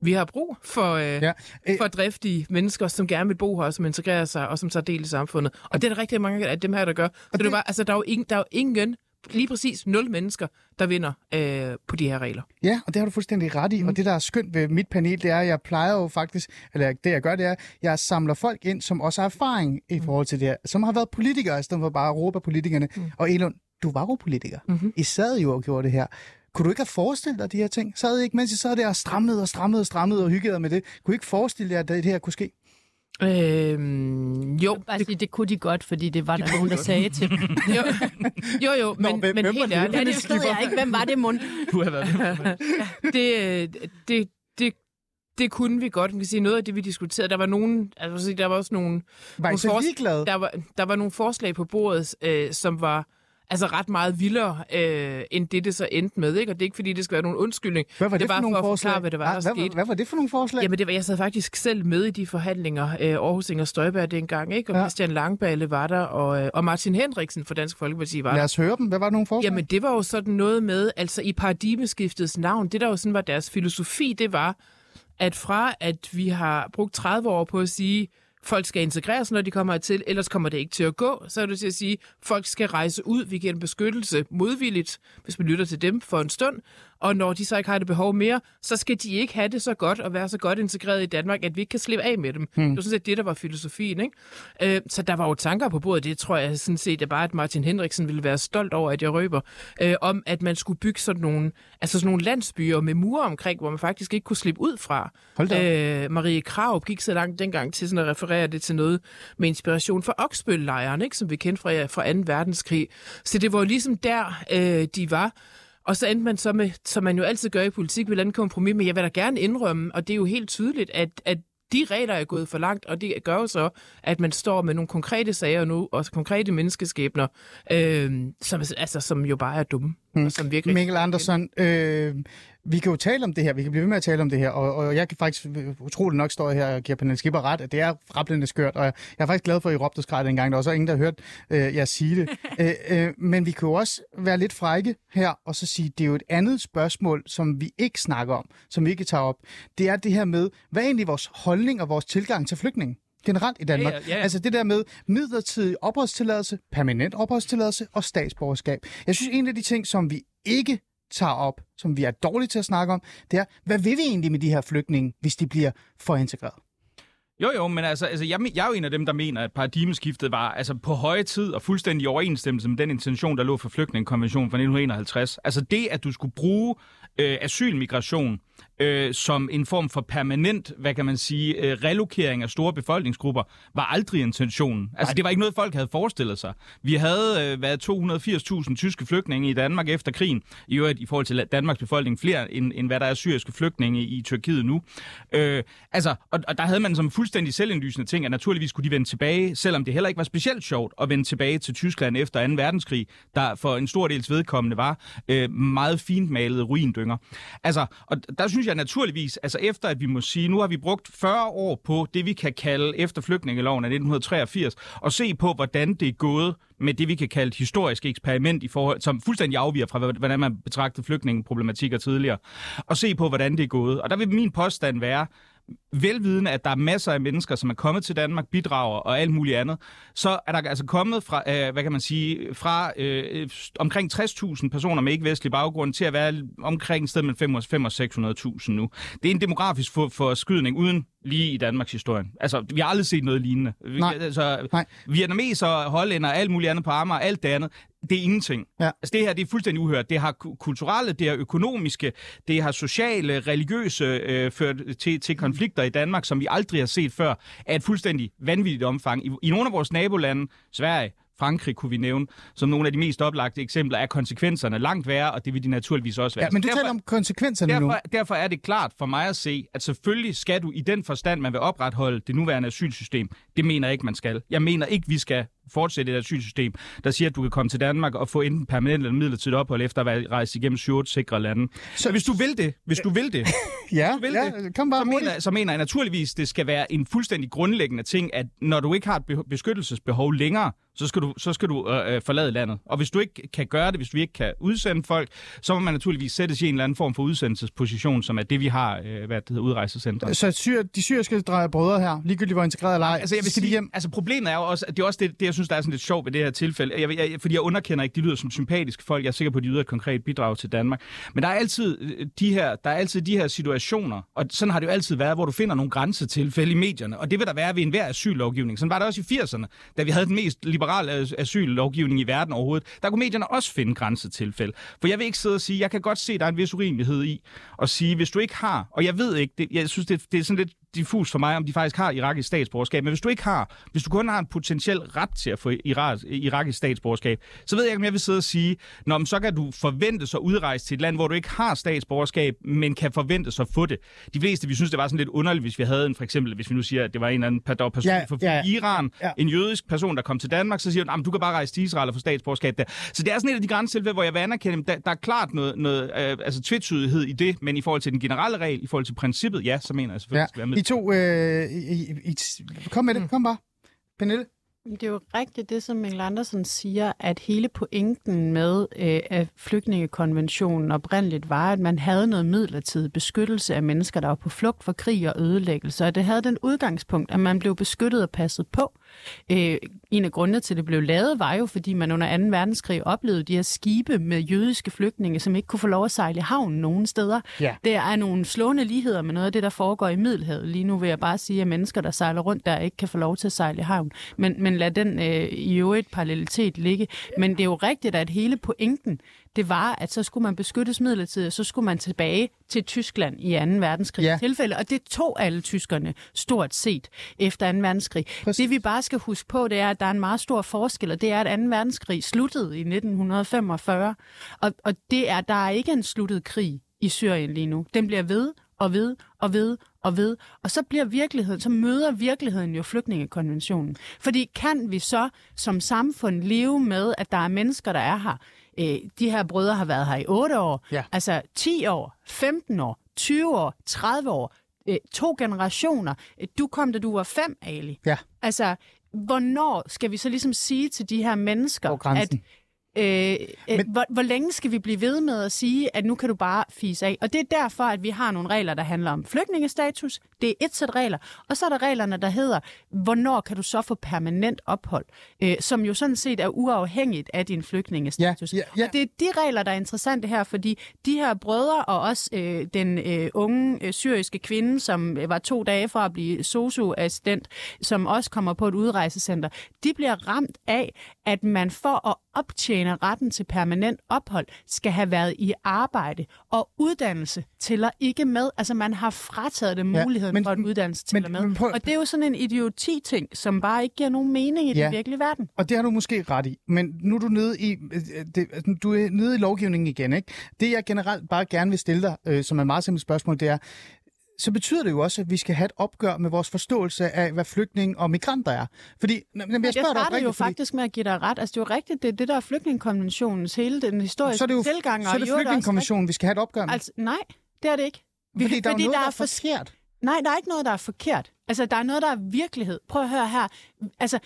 vi har brug for, øh, Ja. Øh, for driftige mennesker, som gerne vil bo her, som integrerer sig og som tager del i samfundet. Og det er der rigtig mange af dem her, der gør. Så det, det- var, altså, der, er jo ingen, der er jo ingen, lige præcis nul mennesker, der vinder øh, på de her regler. Ja, og det har du fuldstændig ret i. Mm. Og det, der er skønt ved mit panel, det er, at jeg plejer jo faktisk, eller det jeg gør, det er, at jeg samler folk ind, som også har erfaring i forhold til det her, som har været politikere, i stedet for bare at råbe af politikerne. Mm. Og Elund, du var jo politiker. Mm-hmm. I sad jo og gjorde det her. Kunne du ikke have forestillet dig de her ting? Sad I ikke, mens I sad der og strammede og strammede og strammede og hyggede med det? Kunne I ikke forestille jer, at det her kunne ske? Øh, jo, Bare sige, det kunne de godt, fordi det var der nogen, der sagde til dem. <laughs> jo, jo, jo men, hvem- men hvem helt det? ærligt. Ja, det ved jeg ikke. Hvem var det, mund? Du har været <laughs> det, øh, det, det, det kunne vi godt. Man kan sige, noget af det, vi diskuterede, der var nogen, altså, der var også nogle, Var I nogle så fors- ligeglade? der var, der var nogle forslag på bordet, øh, som var altså ret meget vildere, øh, end det, det så endte med. Ikke? Og det er ikke, fordi det skal være nogen undskyldning. Hvad var det, det for var nogle for forslag? forklare, hvad det var, der hvad, hvad, hvad var det for nogle forslag? Jamen, det var, jeg sad faktisk selv med i de forhandlinger. Øh, Aarhus Inger Støjberg dengang, ikke? Og Ja. Christian Langballe var der, og, øh, og Martin Henriksen fra Dansk Folkeparti var der. Lad os høre dem. Hvad var det nogle forslag? Jamen, det var jo sådan noget med, altså i paradigmeskiftets navn, det der jo sådan var deres filosofi, det var, at fra at vi har brugt 30 år på at sige, folk skal integreres, når de kommer hertil, ellers kommer det ikke til at gå, så er det til at sige, folk skal rejse ud, vi giver en beskyttelse modvilligt, hvis man lytter til dem for en stund, og når de så ikke har det behov mere, så skal de ikke have det så godt og være så godt integreret i Danmark, at vi ikke kan slippe af med dem. Hmm. Det var sådan set det, der var filosofien. Ikke? Øh, så der var jo tanker på bordet, det tror jeg sådan set er bare, at Martin Henriksen ville være stolt over, at jeg røber, øh, om at man skulle bygge sådan nogle, altså sådan nogle landsbyer med mure omkring, hvor man faktisk ikke kunne slippe ud fra. Hold da Øh, Marie Krav gik så langt dengang til sådan at referere det til noget med inspiration fra Oksbøl-lejren, ikke, som vi kendte fra, fra 2. verdenskrig. Så det var jo ligesom der, øh, de var. Og så endte man så med, som man jo altid gør i politik, ved et kompromis, men jeg vil da gerne indrømme, og det er jo helt tydeligt, at, at de regler er gået for langt, og det gør jo så, at man står med nogle konkrete sager nu, og konkrete menneskeskæbner, øh, som, altså, som jo bare er dumme, mm. og som virkelig... Mikkel Andersen, øh, vi kan jo tale om det her, vi kan blive ved med at tale om det her, og, og jeg kan faktisk utroligt nok stå her og give Pernille Skipper ret, at det er rablende skørt, og jeg er faktisk glad for, at I råbte skreg dengang, der var så ingen, der hørte øh, jeg sige det. <laughs> øh, øh, men vi kan jo også være lidt frække her, og så sige, det er jo et andet spørgsmål, som vi ikke snakker om, som vi ikke tager op. Det er det her med, hvad er egentlig vores holdning og vores tilgang til flygtninge? generelt i Danmark. Ja, ja, ja. Altså det der med midlertidig opholdstilladelse, permanent opholdstilladelse og statsborgerskab. Jeg synes, en af de ting, som vi ikke tager op, som vi er dårlige til at snakke om, det er, hvad vil vi egentlig med de her flygtninge, hvis de bliver for integreret? Jo, jo, men altså, altså jeg, jeg er jo en af dem, der mener, at paradigmeskiftet var altså, på høje tid og fuldstændig i overensstemmelse med den intention, der lå for flygtningekonventionen fra 1951. Altså det, at du skulle bruge øh, asylmigration øh, som en form for permanent, hvad kan man sige, øh, relokering af store befolkningsgrupper, var aldrig intentionen. Altså det var ikke noget, folk havde forestillet sig. Vi havde øh, været 280.000 tyske flygtninge i Danmark efter krigen. I øvrigt i forhold til Danmarks befolkning flere, end, end hvad der er syriske flygtninge i Tyrkiet nu. Øh, altså, og, og der havde man som fuldstændig selvindlysende ting, at naturligvis kunne de vende tilbage, selvom det heller ikke var specielt sjovt at vende tilbage til Tyskland efter 2. verdenskrig, der for en stor dels vedkommende var øh, meget fint malede ruindynger. Altså, og der synes jeg naturligvis, altså efter at vi må sige, nu har vi brugt 40 år på det, vi kan kalde efter flygtningeloven af 1983, og se på, hvordan det er gået med det, vi kan kalde et historisk eksperiment, i forhold, som fuldstændig afviger fra, hvordan man betragtede flygtningeproblematikker tidligere, og se på, hvordan det er gået. Og der vil min påstand være, velvidende, at der er masser af mennesker, som er kommet til Danmark, bidrager og alt muligt andet, så er der altså kommet fra, øh, hvad kan man sige, fra øh, omkring 60.000 personer med ikke-vestlig baggrund til at være omkring et sted mellem 500 og 600.000 nu. Det er en demografisk for, forskydning uden lige i Danmarks historie. Altså, vi har aldrig set noget lignende. Vi, Nej. altså, Nej. Vietnameser, hollænder, alt muligt andet på Amager, alt det andet, det er ingenting. Ja. Altså det her, det er fuldstændig uhørt. Det har ku- kulturelle, det har økonomiske, det har sociale, religiøse øh, ført til, til konflikter i Danmark, som vi aldrig har set før, af et fuldstændig vanvittigt omfang. I, I nogle af vores nabolande, Sverige, Frankrig kunne vi nævne, som nogle af de mest oplagte eksempler, er konsekvenserne langt værre, og det vil de naturligvis også være. Ja, men du derfor, taler om konsekvenserne nu. derfor, derfor er det klart for mig at se, at selvfølgelig skal du i den forstand, man vil opretholde det nuværende asylsystem. Det mener jeg ikke, man skal. Jeg mener ikke, vi skal fortsætte et asylsystem, der siger, at du kan komme til Danmark og få enten permanent eller midlertidigt ophold efter at være rejst igennem 7 sikre lande. Så hvis du vil det, hvis du vil det, <laughs> Ja, vil ja det, kom bare så, mener, så mener jeg naturligvis, det skal være en fuldstændig grundlæggende ting, at når du ikke har et be- beskyttelsesbehov længere, så skal du, så skal du øh, øh, forlade landet. Og hvis du ikke kan gøre det, hvis vi ikke kan udsende folk, så må man naturligvis sættes i en eller anden form for udsendelsesposition, som er det, vi har, øh, hvad det hedder, udrejsecentre. Så syr, de syriske drejer brødre her, ligegyldigt hvor integreret eller ej, Altså, jeg vil sige, hjem? altså problemet er jo også, at det er også det, det, jeg synes, der er sådan lidt sjovt ved det her tilfælde. Jeg, jeg, fordi jeg underkender ikke, de lyder som sympatiske folk. Jeg er sikker på, at de yder et konkret bidrag til Danmark. Men der er altid øh, de her, der er altid de her situationer, og sådan har det jo altid været, hvor du finder nogle grænsetilfælde i medierne. Og det vil der være ved enhver asyllovgivning. Sådan var det også i 80'erne, da vi havde den mest liberale asyllovgivning i verden overhovedet. Der kunne medierne også finde grænsetilfælde. For jeg vil ikke sidde og sige, jeg kan godt se, at der er en vis urimelighed i at sige, hvis du ikke har, og jeg ved ikke, det, jeg synes, det, det er sådan lidt diffus for mig, om de faktisk har irakisk statsborgerskab. Men hvis du ikke har, hvis du kun har en potentiel ret til at få irak, irakisk statsborgerskab, så ved jeg ikke, om jeg vil sidde og sige, Nå, men så kan du forvente at udrejse til et land, hvor du ikke har statsborgerskab, men kan forvente at få det. De fleste, vi synes, det var sådan lidt underligt, hvis vi havde en, for eksempel, hvis vi nu siger, at det var en eller anden der var person Ja, fra ja. Iran, Ja. en jødisk person, der kom til Danmark, så siger du, "Jamen, du kan bare rejse til Israel og få statsborgerskab der. Så det er sådan et af de grænsetilfælde, hvor jeg vil anerkende, der, der er klart noget, noget øh, altså tvetydighed i det, men i forhold til den generelle regel, i forhold til princippet, ja, så mener jeg selvfølgelig, Ja. skal være med. To, øh, i, i, kom med det, kom bare. Pernille? Det er jo rigtigt det, som Mikkel Andersen siger, at hele pointen med øh, at flygtningekonventionen oprindeligt var, at man havde noget midlertidig beskyttelse af mennesker, der var på flugt for krig og ødelæggelse. Og det havde den udgangspunkt, at man blev beskyttet og passet på. Øh, en af grundene til, at det blev lavet, var jo, fordi man under 2. verdenskrig oplevede de her skibe med jødiske flygtninge, som ikke kunne få lov at sejle i havnen nogen steder. Ja. Der er nogle slående ligheder med noget af det, der foregår i Middelhavet. Lige nu vil jeg bare sige, at mennesker, der sejler rundt der, ikke kan få lov til at sejle i havn. Men, men lad den øh, i øvrigt parallelitet ligge. Men det er jo rigtigt, at hele pointen, det var, at så skulle man beskyttes midlertidigt, og så skulle man tilbage til Tyskland i 2. verdenskrig Ja. tilfælde. Og det tog alle tyskerne stort set efter 2. verdenskrig. Præcis. Det vi bare skal huske på, det er, at der er en meget stor forskel, og det er, at 2. verdenskrig sluttede i 1945. Og, og det er, der er ikke en sluttet krig i Syrien lige nu. Den bliver ved og ved og ved og ved. Og så bliver virkeligheden, så møder virkeligheden jo flygtningekonventionen. Fordi kan vi så som samfund leve med, at der er mennesker, der er her? Øh, de her brødre har været her i 8 år, Ja. altså 10 år, 15 år, 20 år, 30 år, øh, to generationer. Du kom, da du var fem, Ali. Ja. Altså, hvornår skal vi så ligesom sige til de her mennesker, er at Øh, øh, Men- hvor, hvor længe skal vi blive ved med at sige, at nu kan du bare fise af? Og det er derfor, at vi har nogle regler, der handler om flygtningestatus. Det er et sæt regler. Og så er der reglerne, der hedder, hvornår kan du så få permanent ophold? Øh, som jo sådan set er uafhængigt af din flygtningestatus. Ja, ja, ja. Og det er de regler, der er interessante her, fordi de her brødre og også øh, den øh, unge øh, syriske kvinde, som øh, var to dage fra at blive socioassistent, som også kommer på et udrejsecenter, de bliver ramt af, at man for at optjene retten til permanent ophold, skal have været i arbejde, og uddannelse tæller ikke med. Altså man har frataget dem Ja, muligheden men- for, at uddannelse men- tæller med. men prøv- Og det er jo sådan en idioti-ting, som bare ikke giver nogen mening i Ja. den virkelige verden. Og det har du måske ret i. Men nu er du nede i, øh, det, altså, du er nede i lovgivningen igen. Ikke? Det jeg generelt bare gerne vil stille dig, øh, som er et meget simpelt spørgsmål, det er, så betyder det jo også, at vi skal have et opgør med vores forståelse af, hvad flygtninge og migranter er. Fordi, jamen, jeg Jeg, jeg spørger dig startede jo fordi, faktisk med at give dig ret. Altså, det er jo rigtigt, det er det, der er flygtningekonventionens hele den historiske så er det jo tilgang. så er det flygtningekonventionen, vi skal have et opgør med. Altså, nej, det er det ikke. Vi, fordi der er jo noget, der er for- forkert. Nej, der er ikke noget, der er forkert. Altså, der er noget, der er virkelighed. Prøv at høre her. Altså,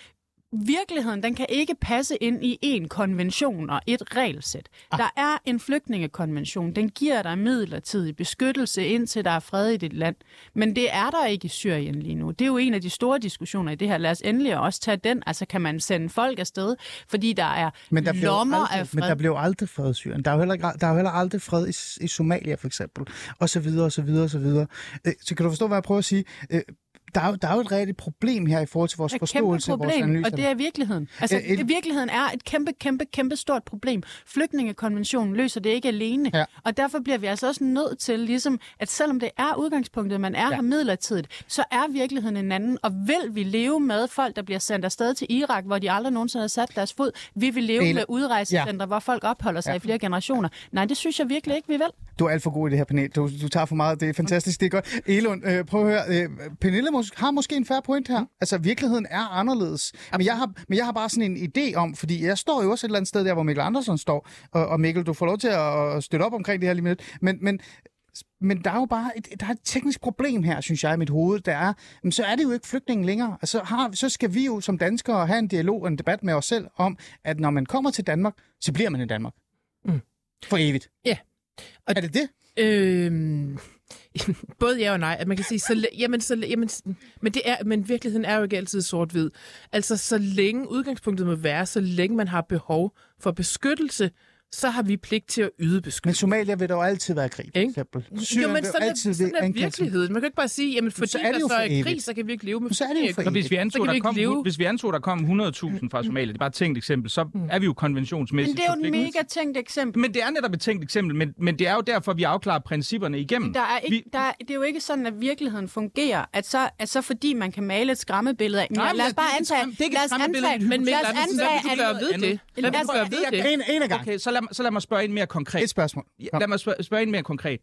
virkeligheden, den kan ikke passe ind i en konvention og et regelsæt. Ah. Der er en flygtningekonvention. Den giver dig midlertidig beskyttelse, indtil der er fred i dit land. Men det er der ikke i Syrien lige nu. Det er jo en af de store diskussioner i det her. Lad os endelig også tage den. Altså, kan man sende folk afsted, fordi der er Men der, lommer aldrig, af fred? men der blev aldrig fred i Syrien. Der er jo heller, ikke- der er jo heller aldrig fred i, i Somalia, for eksempel. Og så videre, og så videre, og så videre. Øh, Så kan du forstå, hvad jeg prøver at sige? Øh, Der er, jo, der er jo et reelt problem her i forhold til vores et forståelse af vores problem, analyser. og det er virkeligheden. Altså, et- virkeligheden er et kæmpe, kæmpe, kæmpe stort problem. Flygtningekonventionen løser det ikke alene, Ja. og derfor bliver vi altså også nødt til, ligesom, at selvom det er udgangspunktet, man er ja. her midlertidigt, så er virkeligheden en anden, og vil vi leve med folk, der bliver sendt afsted til Irak, hvor de aldrig nogensinde har sat deres fod? Vi vil leve Ela- med udrejsecentre, ja. hvor folk opholder sig ja. i flere generationer. Nej, det synes jeg virkelig ikke, vi vil. Du er alt for god i det her panel. Du, du tager for meget. Det er fantastisk. Det er godt. Elund, øh, prøv at høre. Øh, Pernille mås- har måske en færre point her. Altså, virkeligheden er anderledes. Men jeg, har, men jeg har bare sådan en idé om, fordi jeg står jo også et eller andet sted der, hvor Mikkel Andersen står. Og, og Mikkel, du får lov til at, støtte op omkring det her lige med lidt. Men, men men der er jo bare et, der er et teknisk problem her, synes jeg, i mit hoved. Der er, men så er det jo ikke flygtninge længere. Altså, har, så skal vi jo som danskere have en dialog og en debat med os selv om, at når man kommer til Danmark, så bliver man i Danmark. Mm. For evigt. Ja. Og- er det det? Øhm, <laughs> både ja og nej. At man kan sige, så, jamen, så, jamen, men, det er, men virkeligheden er jo ikke altid sort-hvid. Altså, så længe udgangspunktet må være, så længe man har behov for beskyttelse, så har vi pligt til at yde Men beskyttelse. Somalia vil der jo altid være krig, for eksempel. Jo, Syrien men vil jo sådan er, altid sådan er ankalde til- virkeligheden. Man kan ikke bare sige, jamen fordi så er der det jo så for er evigt. krig, så kan vi ikke leve med Så er det jo for evigt. Så hvis vi Så antog, der kom, leve. hvis vi antog, der kom 100.000 fra Somalia, det er bare et tænkt eksempel, så er vi jo Men konventionsmæssigt det er jo et mega tænkt eksempel. Men det er netop et tænkt eksempel, men, men det er jo derfor, vi afklarer principperne igennem. Der er ikke, vi, der er, det er jo ikke sådan, at virkeligheden fungerer, at så, at så fordi man kan male et skræmmebillede af... Nej, Nej, men lad os det er bare ikke et antage... det er ikke et lad os antage, det er Men et Mikkel lad os Andersen, hvad antage, vil du at- gøre ved det? Hvad vil Altså, du gøre ved det? En, en af gang. Okay, så lad, mig- så lad mig spørge ind mere konkret. Et spørgsmål. Ja, lad mig spørge, spørge ind mere konkret.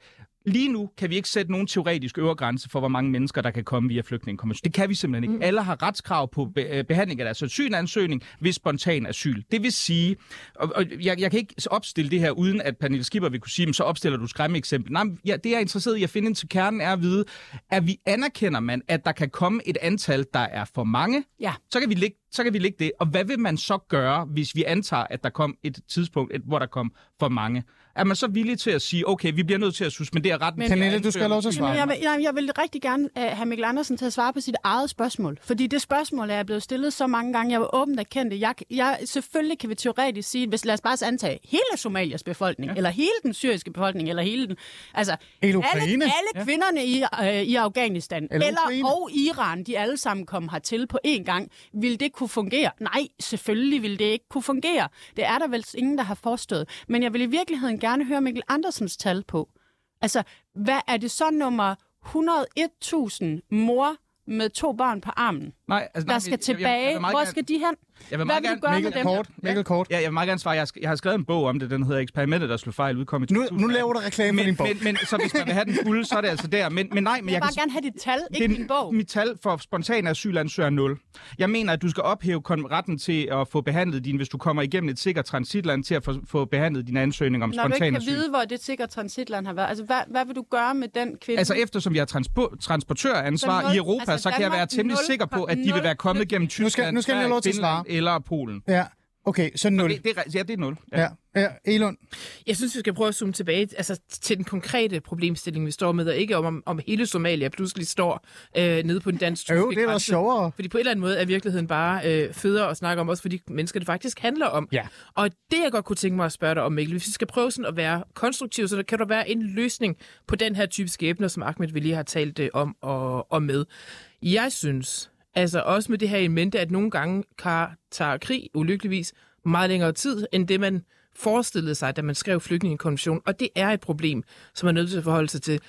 Lige nu kan vi ikke sætte nogen teoretisk øvre grænse for, hvor mange mennesker, der kan komme via flygtningekonventionen. Det kan vi simpelthen ikke. Mm. Alle har retskrav på be- øh, behandling af deres asylansøgning ved spontan asyl. Det vil sige, og, og jeg, jeg kan ikke opstille det her, uden at Pernille Skipper vil kunne sige, "Men så opstiller du skræmme-eksempel. Nej, men ja, det jeg er interesseret i at finde ind til kernen er at vide, at vi anerkender man, at der kan komme et antal, der er for mange. Ja. Så kan vi lægge så kan vi lægge det. Og hvad vil man så gøre, hvis vi antager, at der kom et tidspunkt, et, hvor der kom for mange? Er man så villig til at sige, okay, vi bliver nødt til at suspendere retten Men- Pernille, du skal have lov til at svare. Jamen, jeg, vil, nej, jeg vil rigtig gerne uh, have Mikkel Andersen til at svare på sit eget spørgsmål. Fordi det spørgsmål er jeg blevet stillet så mange gange. Jeg var åbent erkendt det. Jeg, jeg, selvfølgelig kan vi teoretisk sige, hvis lad os bare antage hele Somalias befolkning, ja. eller hele den syriske befolkning, eller hele den... Altså, Hele alle, alle kvinderne i, øh, i Afghanistan, Eller eller, eller Ukraine. og Iran, de alle sammen kom hertil på én gang. Vil det kunne fungere? Nej, selvfølgelig vil det ikke kunne fungere. Det er der vel ingen, der har forstået. Men jeg vil i virkeligheden gerne høre Mikkel Andersens tal på. Altså, hvad er det så nummer 101.000 mor med to børn på armen, Nej, altså, der nej, skal jeg- jeg- jeg- tilbage? jeg vil meget Hvor gerne- skal de hen? Jeg vil Hvad meget vil du gerne- Mikkel dem? kort. Mikkel kort. Ja, jeg vil meget gerne svare. Jeg, har jeg har skrevet en bog om det, den hedder Eksperimentet, der slog fejl, udkom i Nu, 2018. nu laver du reklame for din men, bog. men, men, så hvis man vil have den fulde, så er det altså der. Men, men nej, men Jeg jeg, vil bare kan gerne have dit tal, ikke det min bog. Mit tal for spontane asylansøgere er 0. Jeg mener, at du skal ophæve retten til at få behandlet din, hvis du kommer igennem et sikkert transitland, til at få, få behandlet din ansøgning om Når du ikke spontan kan asyl. vide, hvor det sikre transitland har været. Altså, hvad, hvad vil du gøre med den kvinde? Altså eftersom vi har transpo- transportøransvar Så nul- i Europa, altså så kan jeg være temmelig sikker på, at de vil være kommet gennem skal- Tyskland, nu skal jeg have lov til at svare. Eller Polen. Ja, okay, så 0. Det, det, er- ja, det er 0. Ja. Ja, ja. Elund. Jeg synes, vi skal prøve at zoome tilbage altså, til den konkrete problemstilling, vi står med, og ikke om, om, hele Somalia pludselig står øh, nede på den dansk Jo, det er da sjovere. Fordi på en eller anden måde er virkeligheden bare øh, federe at snakke om, også for de mennesker, det faktisk handler om. Ja. Og det, jeg godt kunne tænke mig at spørge dig om, Mikkel, hvis vi skal prøve sådan at være konstruktive, så der kan der være en løsning på den her type skæbner, som Ahmed vi lige har talt øh, om og, og med. Jeg synes, altså også med det her i mente, at nogle gange kan, tager krig ulykkeligvis meget længere tid, end det man forestillede sig, da man skrev flygtningekonventionen. Og det er et problem, som man er nødt til at forholde sig til.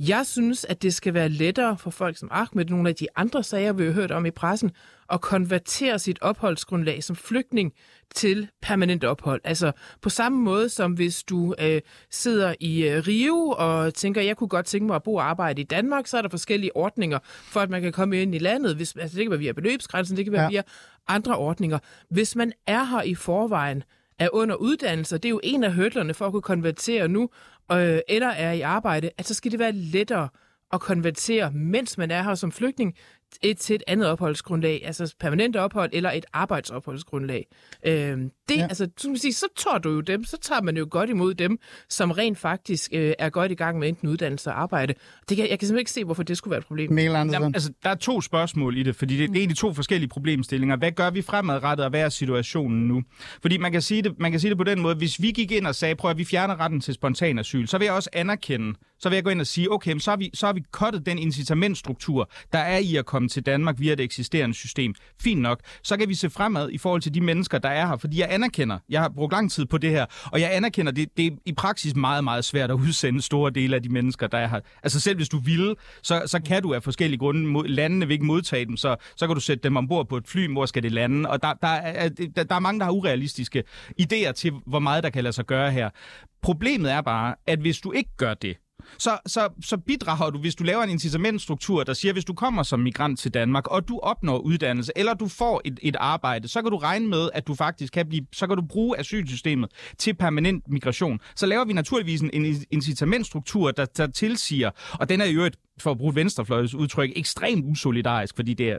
Jeg synes, at det skal være lettere for folk som Ahmed, nogle af de andre sager, vi har hørt om i pressen, at konvertere sit opholdsgrundlag som flygtning til permanent ophold. Altså på samme måde som hvis du øh, sidder i øh, Rio og tænker, jeg kunne godt tænke mig at bo og arbejde i Danmark, så er der forskellige ordninger for, at man kan komme ind i landet. Hvis, altså, det kan være via beløbsgrænsen, det kan være Ja. via andre ordninger. Hvis man er her i forvejen, er under uddannelse, det er jo en af hurdlerne for at kunne konvertere nu, øh, eller er i arbejde, at så skal det være lettere at konvertere, mens man er her som flygtning, et, til et andet opholdsgrundlag, altså permanent ophold eller et arbejdsopholdsgrundlag. Øh, det, Ja. altså, så, kan man sige, så tager du jo dem, så tager man jo godt imod dem, som rent faktisk øh, er godt i gang med enten uddannelse og arbejde. Det kan, jeg kan simpelthen ikke se, hvorfor det skulle være et problem. Mikkel Andersen. Jamen, altså, der er to spørgsmål i det, fordi det, det er egentlig to forskellige problemstillinger. Hvad gør vi fremadrettet, og hvad er situationen nu? Fordi man kan, sige det, man kan sige det på den måde, hvis vi gik ind og sagde, prøv at vi fjerner retten til spontan asyl, så vil jeg også anerkende, så vil jeg gå ind og sige, okay, men så har vi, så har vi kottet den incitamentstruktur, der er i at komme til Danmark via det eksisterende system. Fint nok. Så kan vi se fremad i forhold til de mennesker, der er her, fordi jeg anerkender, jeg har brugt lang tid på det her, og jeg anerkender, det, det er i praksis meget, meget svært at udsende store dele af de mennesker, der er her. Altså selv hvis du vil, så, så kan du af forskellige grunde, mod, landene vil ikke modtage dem, så, så kan du sætte dem ombord på et fly, hvor skal det lande, og der, der, er, der, der er mange, der har urealistiske idéer til, hvor meget der kan lade sig gøre her. Problemet er bare, at hvis du ikke gør det, så, så, så bidrager du, hvis du laver en incitamentstruktur, der siger, hvis du kommer som migrant til Danmark, og du opnår uddannelse, eller du får et, et arbejde, så kan du regne med, at du faktisk kan blive, så kan du bruge asylsystemet til permanent migration. Så laver vi naturligvis en, en incitamentstruktur, der, der tilsiger, og den er jo et for at bruge et venstrefløjets udtryk, ekstremt usolidarisk, fordi det er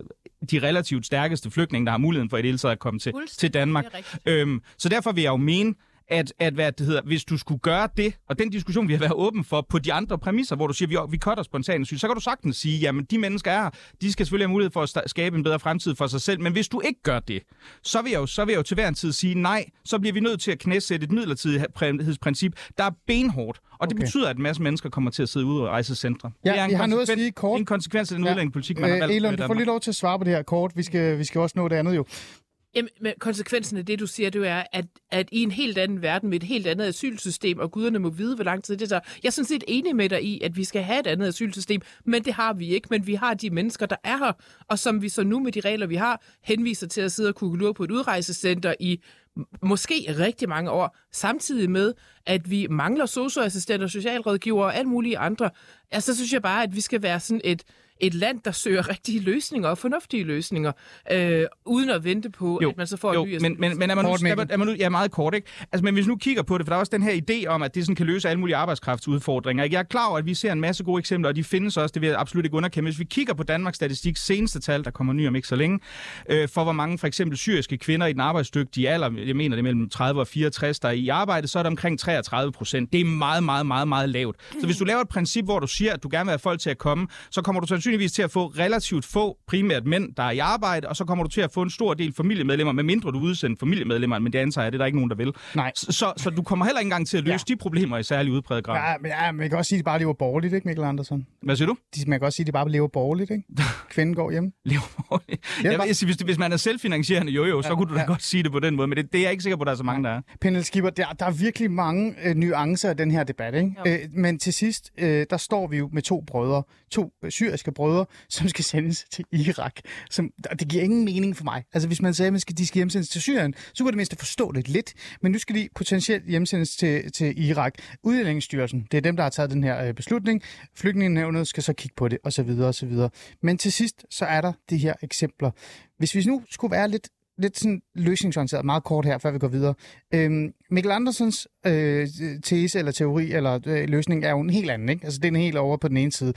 de relativt stærkeste flygtninge, der har muligheden for i det hele taget at komme til, til Danmark. Øhm, så derfor vil jeg jo mene, at, at hvad det hedder, hvis du skulle gøre det, og den diskussion, vi har været åben for på de andre præmisser, hvor du siger, vi, vi cutter spontan asyl, så kan du sagtens sige, jamen de mennesker er her, de skal selvfølgelig have mulighed for at skabe en bedre fremtid for sig selv, men hvis du ikke gør det, så vil jeg jo, så vil jeg jo til hver en tid sige, nej, så bliver vi nødt til at knæsætte et midlertidighedsprincip, der er benhårdt, og okay. det betyder, at en masse mennesker kommer til at sidde ude og rejse centre. Ja, det er en, jeg har noget at sige kort. en konsekvens af den Ja. udlændingepolitik, man har Øh, valgt. Elon, du får Danmark. lige lov til at svare på det her kort. Vi skal, vi skal også nå det andet jo. Jamen, men konsekvensen af det, du siger, det er, at, at i en helt anden verden med et helt andet asylsystem, og guderne må vide, hvor lang tid det tager. Jeg er sådan set enig med dig i, at vi skal have et andet asylsystem, men det har vi ikke. Men vi har de mennesker, der er her, og som vi så nu med de regler, vi har, henviser til at sidde og kugle på et udrejsecenter i måske rigtig mange år, samtidig med, at vi mangler socioassistenter, socialrådgivere og alt mulige andre. Altså, så synes jeg bare, at vi skal være sådan et, et land, der søger <laughs> rigtige løsninger og fornuftige løsninger, øh, uden at vente på, Jo, at man så får jo, en ny men, men, men er man, nu, er, man, er man nu, ja, meget kort, ikke? Altså, men hvis vi nu kigger på det, for der er også den her idé om, at det sådan kan løse alle mulige arbejdskraftsudfordringer. Ikke? Jeg er klar over, at vi ser en masse gode eksempler, og de findes også, det vil jeg absolut ikke underkende. Hvis vi kigger på Danmarks Statistik seneste tal, der kommer ny om ikke så længe, øh, for hvor mange for eksempel syriske kvinder i den arbejdsdygtige alder, jeg mener det er mellem 30 og 64, der er i arbejde, så er det omkring 33 procent. Det er meget, meget, meget, meget lavt. Så hvis du laver et princip, hvor du siger, at du gerne vil have folk til at komme, så kommer du sandsynligvis til at få relativt få, primært mænd, der er i arbejde, og så kommer du til at få en stor del familiemedlemmer, medmindre du udsender familiemedlemmer, men det antager jeg, det er der ikke nogen, der vil. Nej. Så, så, så du kommer heller ikke engang til at løse Ja. ja. de problemer i særlig udpræget grad. Ja. Ja, men, ja, man kan også sige, at de bare lever borgerligt, ikke Mikkel Andersen? Hvad siger du? De, man kan også sige, at de bare lever borgerligt, ikke? <laughs> Kvinden går hjem. Lever jeg vil sige, hvis, hvis man er selvfinansierende, jo jo, så Ja, kunne du da ja. godt sige det på den måde, men det, det er jeg ikke sikker på, at der er så mange, der er. Pernille Skipper, der, der er virkelig mange øh, nuancer i den her debat, ikke? Øh, men til sidst, øh, der står vi jo med to brødre, to øh, syriske brødre, som skal sendes til Irak. Som, og det giver ingen mening for mig. Altså, hvis man sagde, at man skal, de skal hjemsendes til Syrien, så kunne det mindste forstå det lidt. Men nu skal de potentielt hjemsendes til, til Irak. Udlændingsstyrelsen, det er dem, der har taget den her øh, beslutning. Flygtningenævnet skal så kigge på det, osv. osv. Men til sidst, så er der de her eksempler. Hvis vi nu skulle være lidt lidt sådan løsningsorienteret, meget kort her, før vi går videre. Øhm, Mikkel Andersens øh, tese eller teori eller øh, løsning er jo en helt anden, ikke? Altså, det er en helt over på den ene side.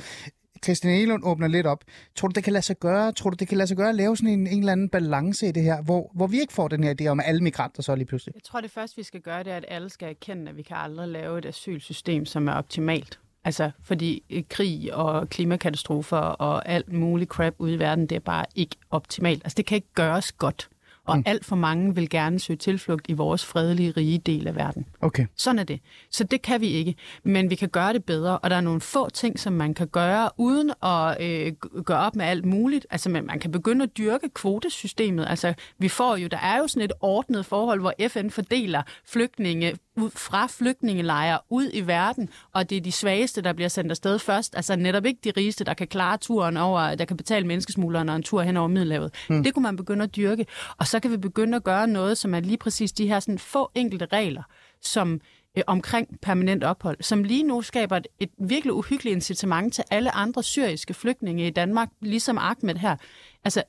Christian Elund åbner lidt op. Tror du, det kan lade sig gøre? Tror du, det kan lade sig gøre at lave sådan en, en eller anden balance i det her, hvor, hvor vi ikke får den her idé om, at alle migranter så lige pludselig? Jeg tror, det første, vi skal gøre, det er, at alle skal erkende, at vi kan aldrig lave et asylsystem, som er optimalt. Altså, fordi øh, krig og klimakatastrofer og alt muligt crap ude i verden, det er bare ikke optimalt. Altså, det kan ikke gøres godt. Og mm. alt for mange vil gerne søge tilflugt i vores fredelige, rige del af verden. Okay. Sådan er det. Så det kan vi ikke. Men vi kan gøre det bedre, og der er nogle få ting, som man kan gøre, uden at øh, gøre op med alt muligt. Altså, man, man kan begynde at dyrke kvotesystemet. Altså, vi får jo, der er jo sådan et ordnet forhold, hvor FN fordeler flygtninge ud fra flygtningelejre ud i verden, og det er de svageste, der bliver sendt afsted først. Altså netop ikke de rigeste, der kan klare turen over, der kan betale menneskesmuglerne og en tur hen over Middelhavet. Hmm. Det kunne man begynde at dyrke. Og så kan vi begynde at gøre noget, som er lige præcis de her sådan få enkelte regler, som øh, omkring permanent ophold, som lige nu skaber et, et virkelig uhyggeligt incitament til alle andre syriske flygtninge i Danmark, ligesom Ahmed her. Altså,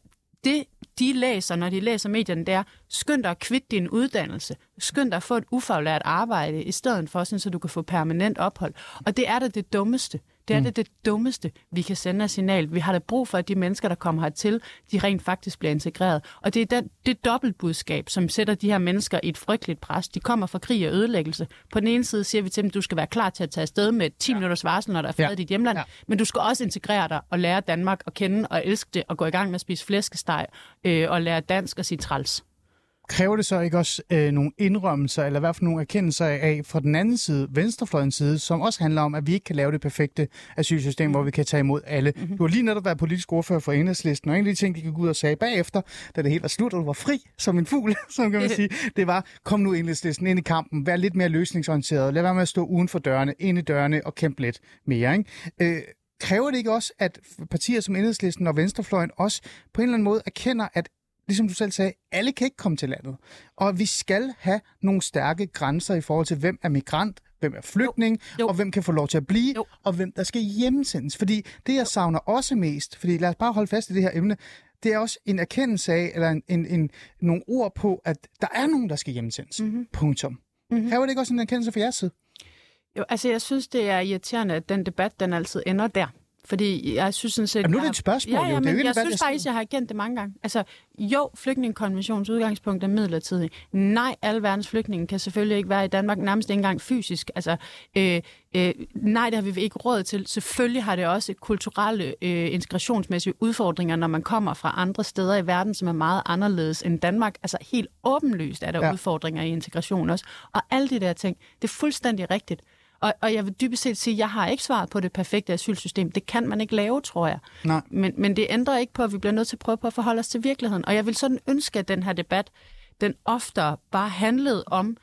det de læser, når de læser medierne, det er, skynd dig at kvitte din uddannelse. Skynd dig at få et ufaglært arbejde, i stedet for, sådan, så du kan få permanent ophold. Og det er da det dummeste. Det er mm. det, det dummeste, vi kan sende af signal. Vi har da brug for, at de mennesker, der kommer hertil, de rent faktisk bliver integreret. Og det er den, det dobbeltbudskab, som sætter de her mennesker i et frygteligt pres. De kommer fra krig og ødelæggelse. På den ene side siger vi til dem, du skal være klar til at tage afsted med 10 ja. minutters varsel, når der er fred Ja. i dit hjemland. Ja. Men du skal også integrere dig og lære Danmark at kende og elske det, og gå i gang med at spise flæskesteg øh, og lære dansk og sige træls. Kræver det så ikke også øh, nogle indrømmelser, eller i hvert fald nogle erkendelser af fra den anden side, venstrefløjens side, som også handler om, at vi ikke kan lave det perfekte asylsystem, mm. hvor vi kan tage imod alle. Mm-hmm. Du har lige netop været politisk ordfører for enhedslisten, og en af de ting, de gik ud og sagde bagefter, da det hele var slut, og du var fri som en fugl, <laughs> som kan man sige, det var, kom nu enhedslisten ind i kampen, vær lidt mere løsningsorienteret, lad være med at stå uden for dørene, ind i dørene og kæmpe lidt mere. Ikke? Øh, kræver det ikke også, at partier som enhedslisten og venstrefløjen også på en eller anden måde erkender, at ligesom du selv sagde, alle kan ikke komme til landet. Og vi skal have nogle stærke grænser i forhold til, hvem er migrant, hvem er flygtning, jo. Jo. og hvem kan få lov til at blive, Jo. og hvem der skal hjemsendes. Fordi det, jeg savner også mest, fordi lad os bare holde fast i det her emne, det er også en erkendelse af, eller en, en, en, nogle ord på, at der er nogen, der skal hjemsendes. Mm-hmm. Punktum. Mm-hmm. Kræver det ikke også en erkendelse fra jeres side? Jo, altså jeg synes, det er irriterende, at den debat, den altid ender der. Fordi jeg synes sådan set... Jamen, nu er det jeg et spørgsmål, Ja, jo. ja, Det er jo ikke jeg synes jeg- faktisk, jeg har kendt det mange gange. Altså, jo, flygtningekonventionens udgangspunkt er midlertidig. Nej, alle verdens flygtninge kan selvfølgelig ikke være i Danmark, nærmest ikke engang fysisk. Altså, øh, øh, nej, det har vi ikke råd til. Selvfølgelig har det også kulturelle, øh, integrationsmæssige udfordringer, når man kommer fra andre steder i verden, som er meget anderledes end Danmark. Altså, helt åbenlyst er der Ja. ja. udfordringer i integration også. Og alle de der ting, det er fuldstændig rigtigt. Og, og jeg vil dybest set sige, at jeg har ikke svaret på det perfekte asylsystem. Det kan man ikke lave, tror jeg. Nej. Men, men det ændrer ikke på, at vi bliver nødt til at prøve på at forholde os til virkeligheden. Og jeg vil sådan ønske, at den her debat, den oftere bare handlede om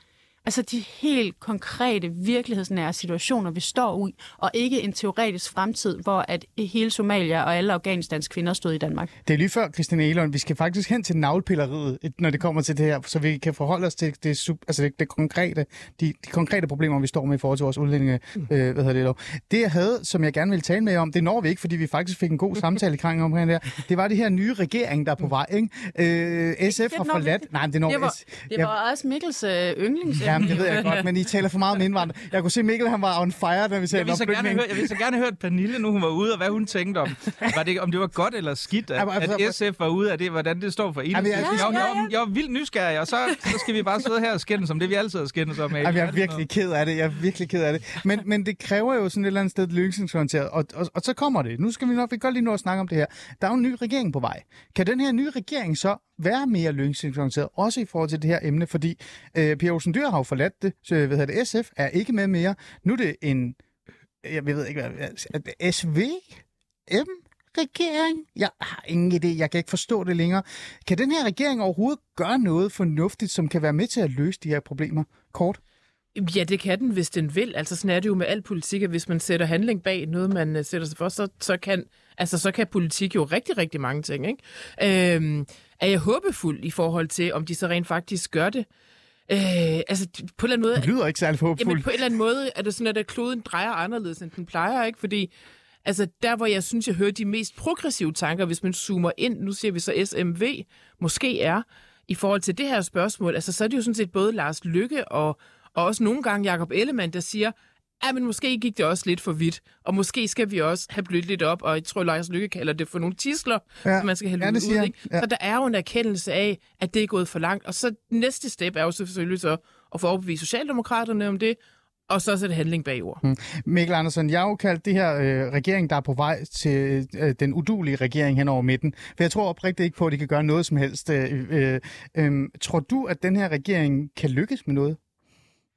altså de helt konkrete, virkelighedsnære situationer, vi står i, og ikke en teoretisk fremtid, hvor at hele Somalia og alle Afghanistans kvinder stod i Danmark. Det er lige før, Christiane Elon. Vi skal faktisk hen til navlpilleriet, når det kommer til det her, så vi kan forholde os til det, sub, altså det, det konkrete, de, de konkrete problemer, vi står med i forhold til vores udlændinge. Mm. Øh, hvad hedder det, dog. det, jeg havde, som jeg gerne ville tale med jer om, det når vi ikke, fordi vi faktisk fik en god <laughs> samtale i kring omkring det her. Det var det her nye regering, der er på vej. Ikke? Øh, SF har forladt... Nej, men det når Det var, S- det Ja, var også Mikkels øh, yndlings. Jamen, det ved jeg godt, men I taler for meget om indvandrere. Jeg kunne se, Mikkel han var on fire, da vi Jeg talte om så gerne flygtninge. høre, jeg vil så gerne høre Pernille, nu hun var ude, og hvad hun tænkte om. Var det, om det var godt eller skidt, Jamen, at, altså, at SF var ude af det, hvordan det står for en. Jamen, Jeg, jeg- jeg, jeg, jeg, var vildt nysgerrig, og så, så skal vi bare sidde her og skændes om det, vi altid har skændes om. Jamen, jeg er virkelig ked af det. Jeg er virkelig ked af det. Men, men det kræver jo sådan et eller andet sted løsningsorienteret. Og, og, og så kommer det. Nu skal vi nok vi godt lige nu at snakke om det her. Der er jo en ny regering på vej. Kan den her nye regering så være mere løsningsorienteret, også i forhold til det her emne? Fordi øh, Pia Olsen Dyr har jo forladt det. Så, hvad hedder det? SF er ikke med mere. Nu er det en... Jeg ved ikke, hvad... er det SVM? regering? Jeg har ingen idé. Jeg kan ikke forstå det længere. Kan den her regering overhovedet gøre noget fornuftigt, som kan være med til at løse de her problemer? Kort. Ja, det kan den, hvis den vil. Altså sådan er det jo med al politik, at hvis man sætter handling bag noget, man øh, sætter sig for, så, så, kan, altså, så kan politik jo rigtig, rigtig mange ting. Ikke? Øhm, er jeg håbefuld i forhold til, om de så rent faktisk gør det? Øh, altså på en eller anden måde... Det lyder ikke særlig Jamen håbefuldt. på en eller anden måde er det sådan, at kloden drejer anderledes, end den plejer, ikke? Fordi altså, der, hvor jeg synes, jeg hører de mest progressive tanker, hvis man zoomer ind, nu ser vi så SMV, måske er, i forhold til det her spørgsmål, altså så er det jo sådan set både Lars Lykke og, og også nogle gange Jakob Ellemann, der siger, ja, men måske gik det også lidt for vidt, og måske skal vi også have blødt lidt op, og jeg tror, Lars Lykke kalder det for nogle tisler, Ja. som man skal hælde Ja, ud. Ikke? Ja. Så der er jo en erkendelse af, at det er gået for langt, og så næste step er jo selvfølgelig så at få overbevist Socialdemokraterne om det, og så sætte handling bag ord. Mm. Mikkel Andersen, jeg har jo kaldt det her øh, regering, der er på vej til øh, den udulige regering hen over midten. For jeg tror oprigtigt ikke på, at de kan gøre noget som helst. Øh, øh, øh, tror du, at den her regering kan lykkes med noget?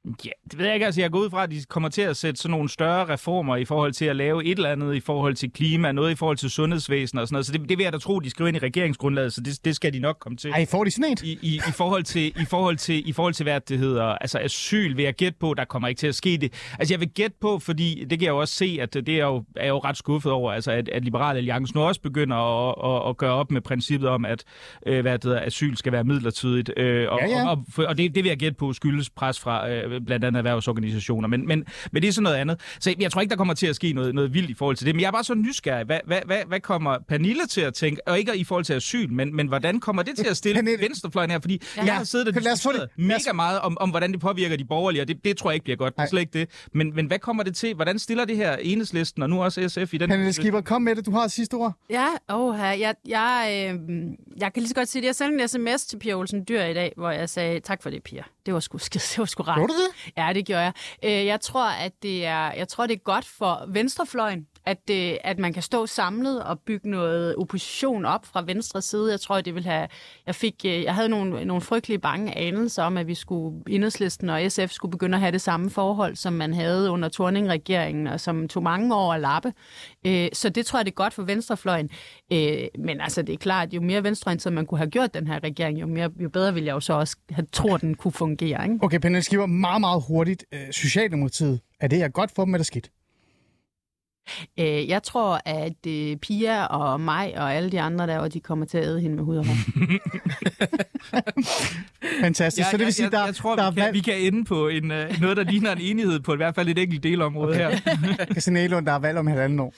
Ja, det ved jeg ikke. Altså, jeg går ud fra, at de kommer til at sætte sådan nogle større reformer i forhold til at lave et eller andet i forhold til klima, noget i forhold til sundhedsvæsen og sådan noget. Så det, det vil jeg da tro, de skriver ind i regeringsgrundlaget, så det, det skal de nok komme til. Ej, får de sådan et? I, i, i, forhold til, i, forhold til, I forhold til, hvad det hedder, altså asyl, vil jeg gætte på, der kommer ikke til at ske det. Altså jeg vil gætte på, fordi det kan jeg jo også se, at det er jo, er jo ret skuffet over, altså at, at Liberale Alliance nu også begynder at, at, at gøre op med princippet om, at øh, hvad det hedder, asyl skal være midlertidigt. Øh, og, Ja, ja. og, og, og det, det vil jeg gætte på skyldes pres fra øh, blandt andet erhvervsorganisationer. Men, men, men det er sådan noget andet. Så jeg tror ikke, der kommer til at ske noget, noget vildt i forhold til det. Men jeg er bare så nysgerrig. Hvad, hvad, hvad, hvad kommer Pernille til at tænke? Og ikke i forhold til asyl, men, men hvordan kommer det til at stille Pernille- venstrefløjen her? Fordi ja. Jeg har siddet og diskuteret det. Mega meget om, om, hvordan det påvirker de borgerlige, og det, det tror jeg ikke bliver godt. Det er slet ikke det. Men, men hvad kommer det til? Hvordan stiller det her enhedslisten, og nu også SF i den Pernille Skipper, kom med det. Du har sidste ord. Ja, åh, jeg, jeg, øh, jeg kan lige så godt sige, at jeg sendte en sms til Pia Olsen Dyr i dag, hvor jeg sagde, tak for det, Pia. Det var sgu, <laughs> det var sgu rart. Gjorde? Ja, det gjorde jeg. Øh, jeg tror, at det er, jeg tror, det er godt for venstrefløjen, at, det, at man kan stå samlet og bygge noget opposition op fra venstre side. Jeg tror, det vil have... Jeg, fik, øh, jeg havde nogle, nogle frygtelige bange anelser om, at vi skulle, Enhedslisten og SF skulle begynde at have det samme forhold, som man havde under Torning-regeringen, og som tog mange år at lappe. Øh, så det tror jeg, det er godt for venstrefløjen. Men altså, det er klart, at jo mere venstreorienteret man kunne have gjort den her regering, jo, mere, jo bedre ville jeg jo så også have troet, den kunne fungere. Ikke? Okay, Pernille Skiver, meget, meget hurtigt. Socialdemokratiet, er det her godt for dem, eller skidt? Øh, jeg tror, at øh, Pia og mig og alle de andre der, de kommer til at æde hende med hud og hår. <laughs> Fantastisk. så det vil sige, jeg, der, jeg, tror, der er vi, kan, valg... vi kan ende på en, uh, noget, der ligner en enighed på i hvert fald et enkelt delområde her. <laughs> Christian Elund, der er valg om halvanden år.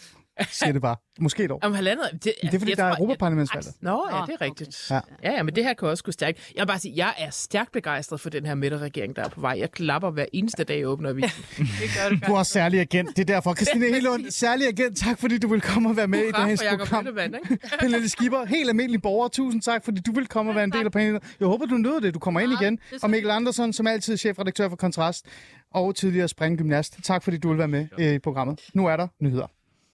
Siger det bare. Måske et år. Om halvandet... Det, Det er fordi, jeg der er Europaparlamentsvalget. Nå, ja, det er rigtigt. Ja. Ja. ja, men det her kan også gå stærkt. Jeg vil bare sige, jeg er stærkt begejstret for den her midterregering, der er på vej. Jeg klapper hver eneste dag, jeg åbner avisen. <laughs> Det gør du Du er særlig agent. Det er derfor. Christine Helund, særlig agent. Tak, fordi du vil komme og være med i Hurra dagens for Jacob program. <laughs> Pernille Skipper, helt almindelig borger. Tusind tak, fordi du vil komme og være en del af panelet. Jeg håber, du nød det. Du kommer ind Ja, igen. det skal Og Mikkel Andersen, som altid chefredaktør for Kontrast og tidligere springgymnast. Tak, fordi du vil være med i programmet. Nu er der nyheder.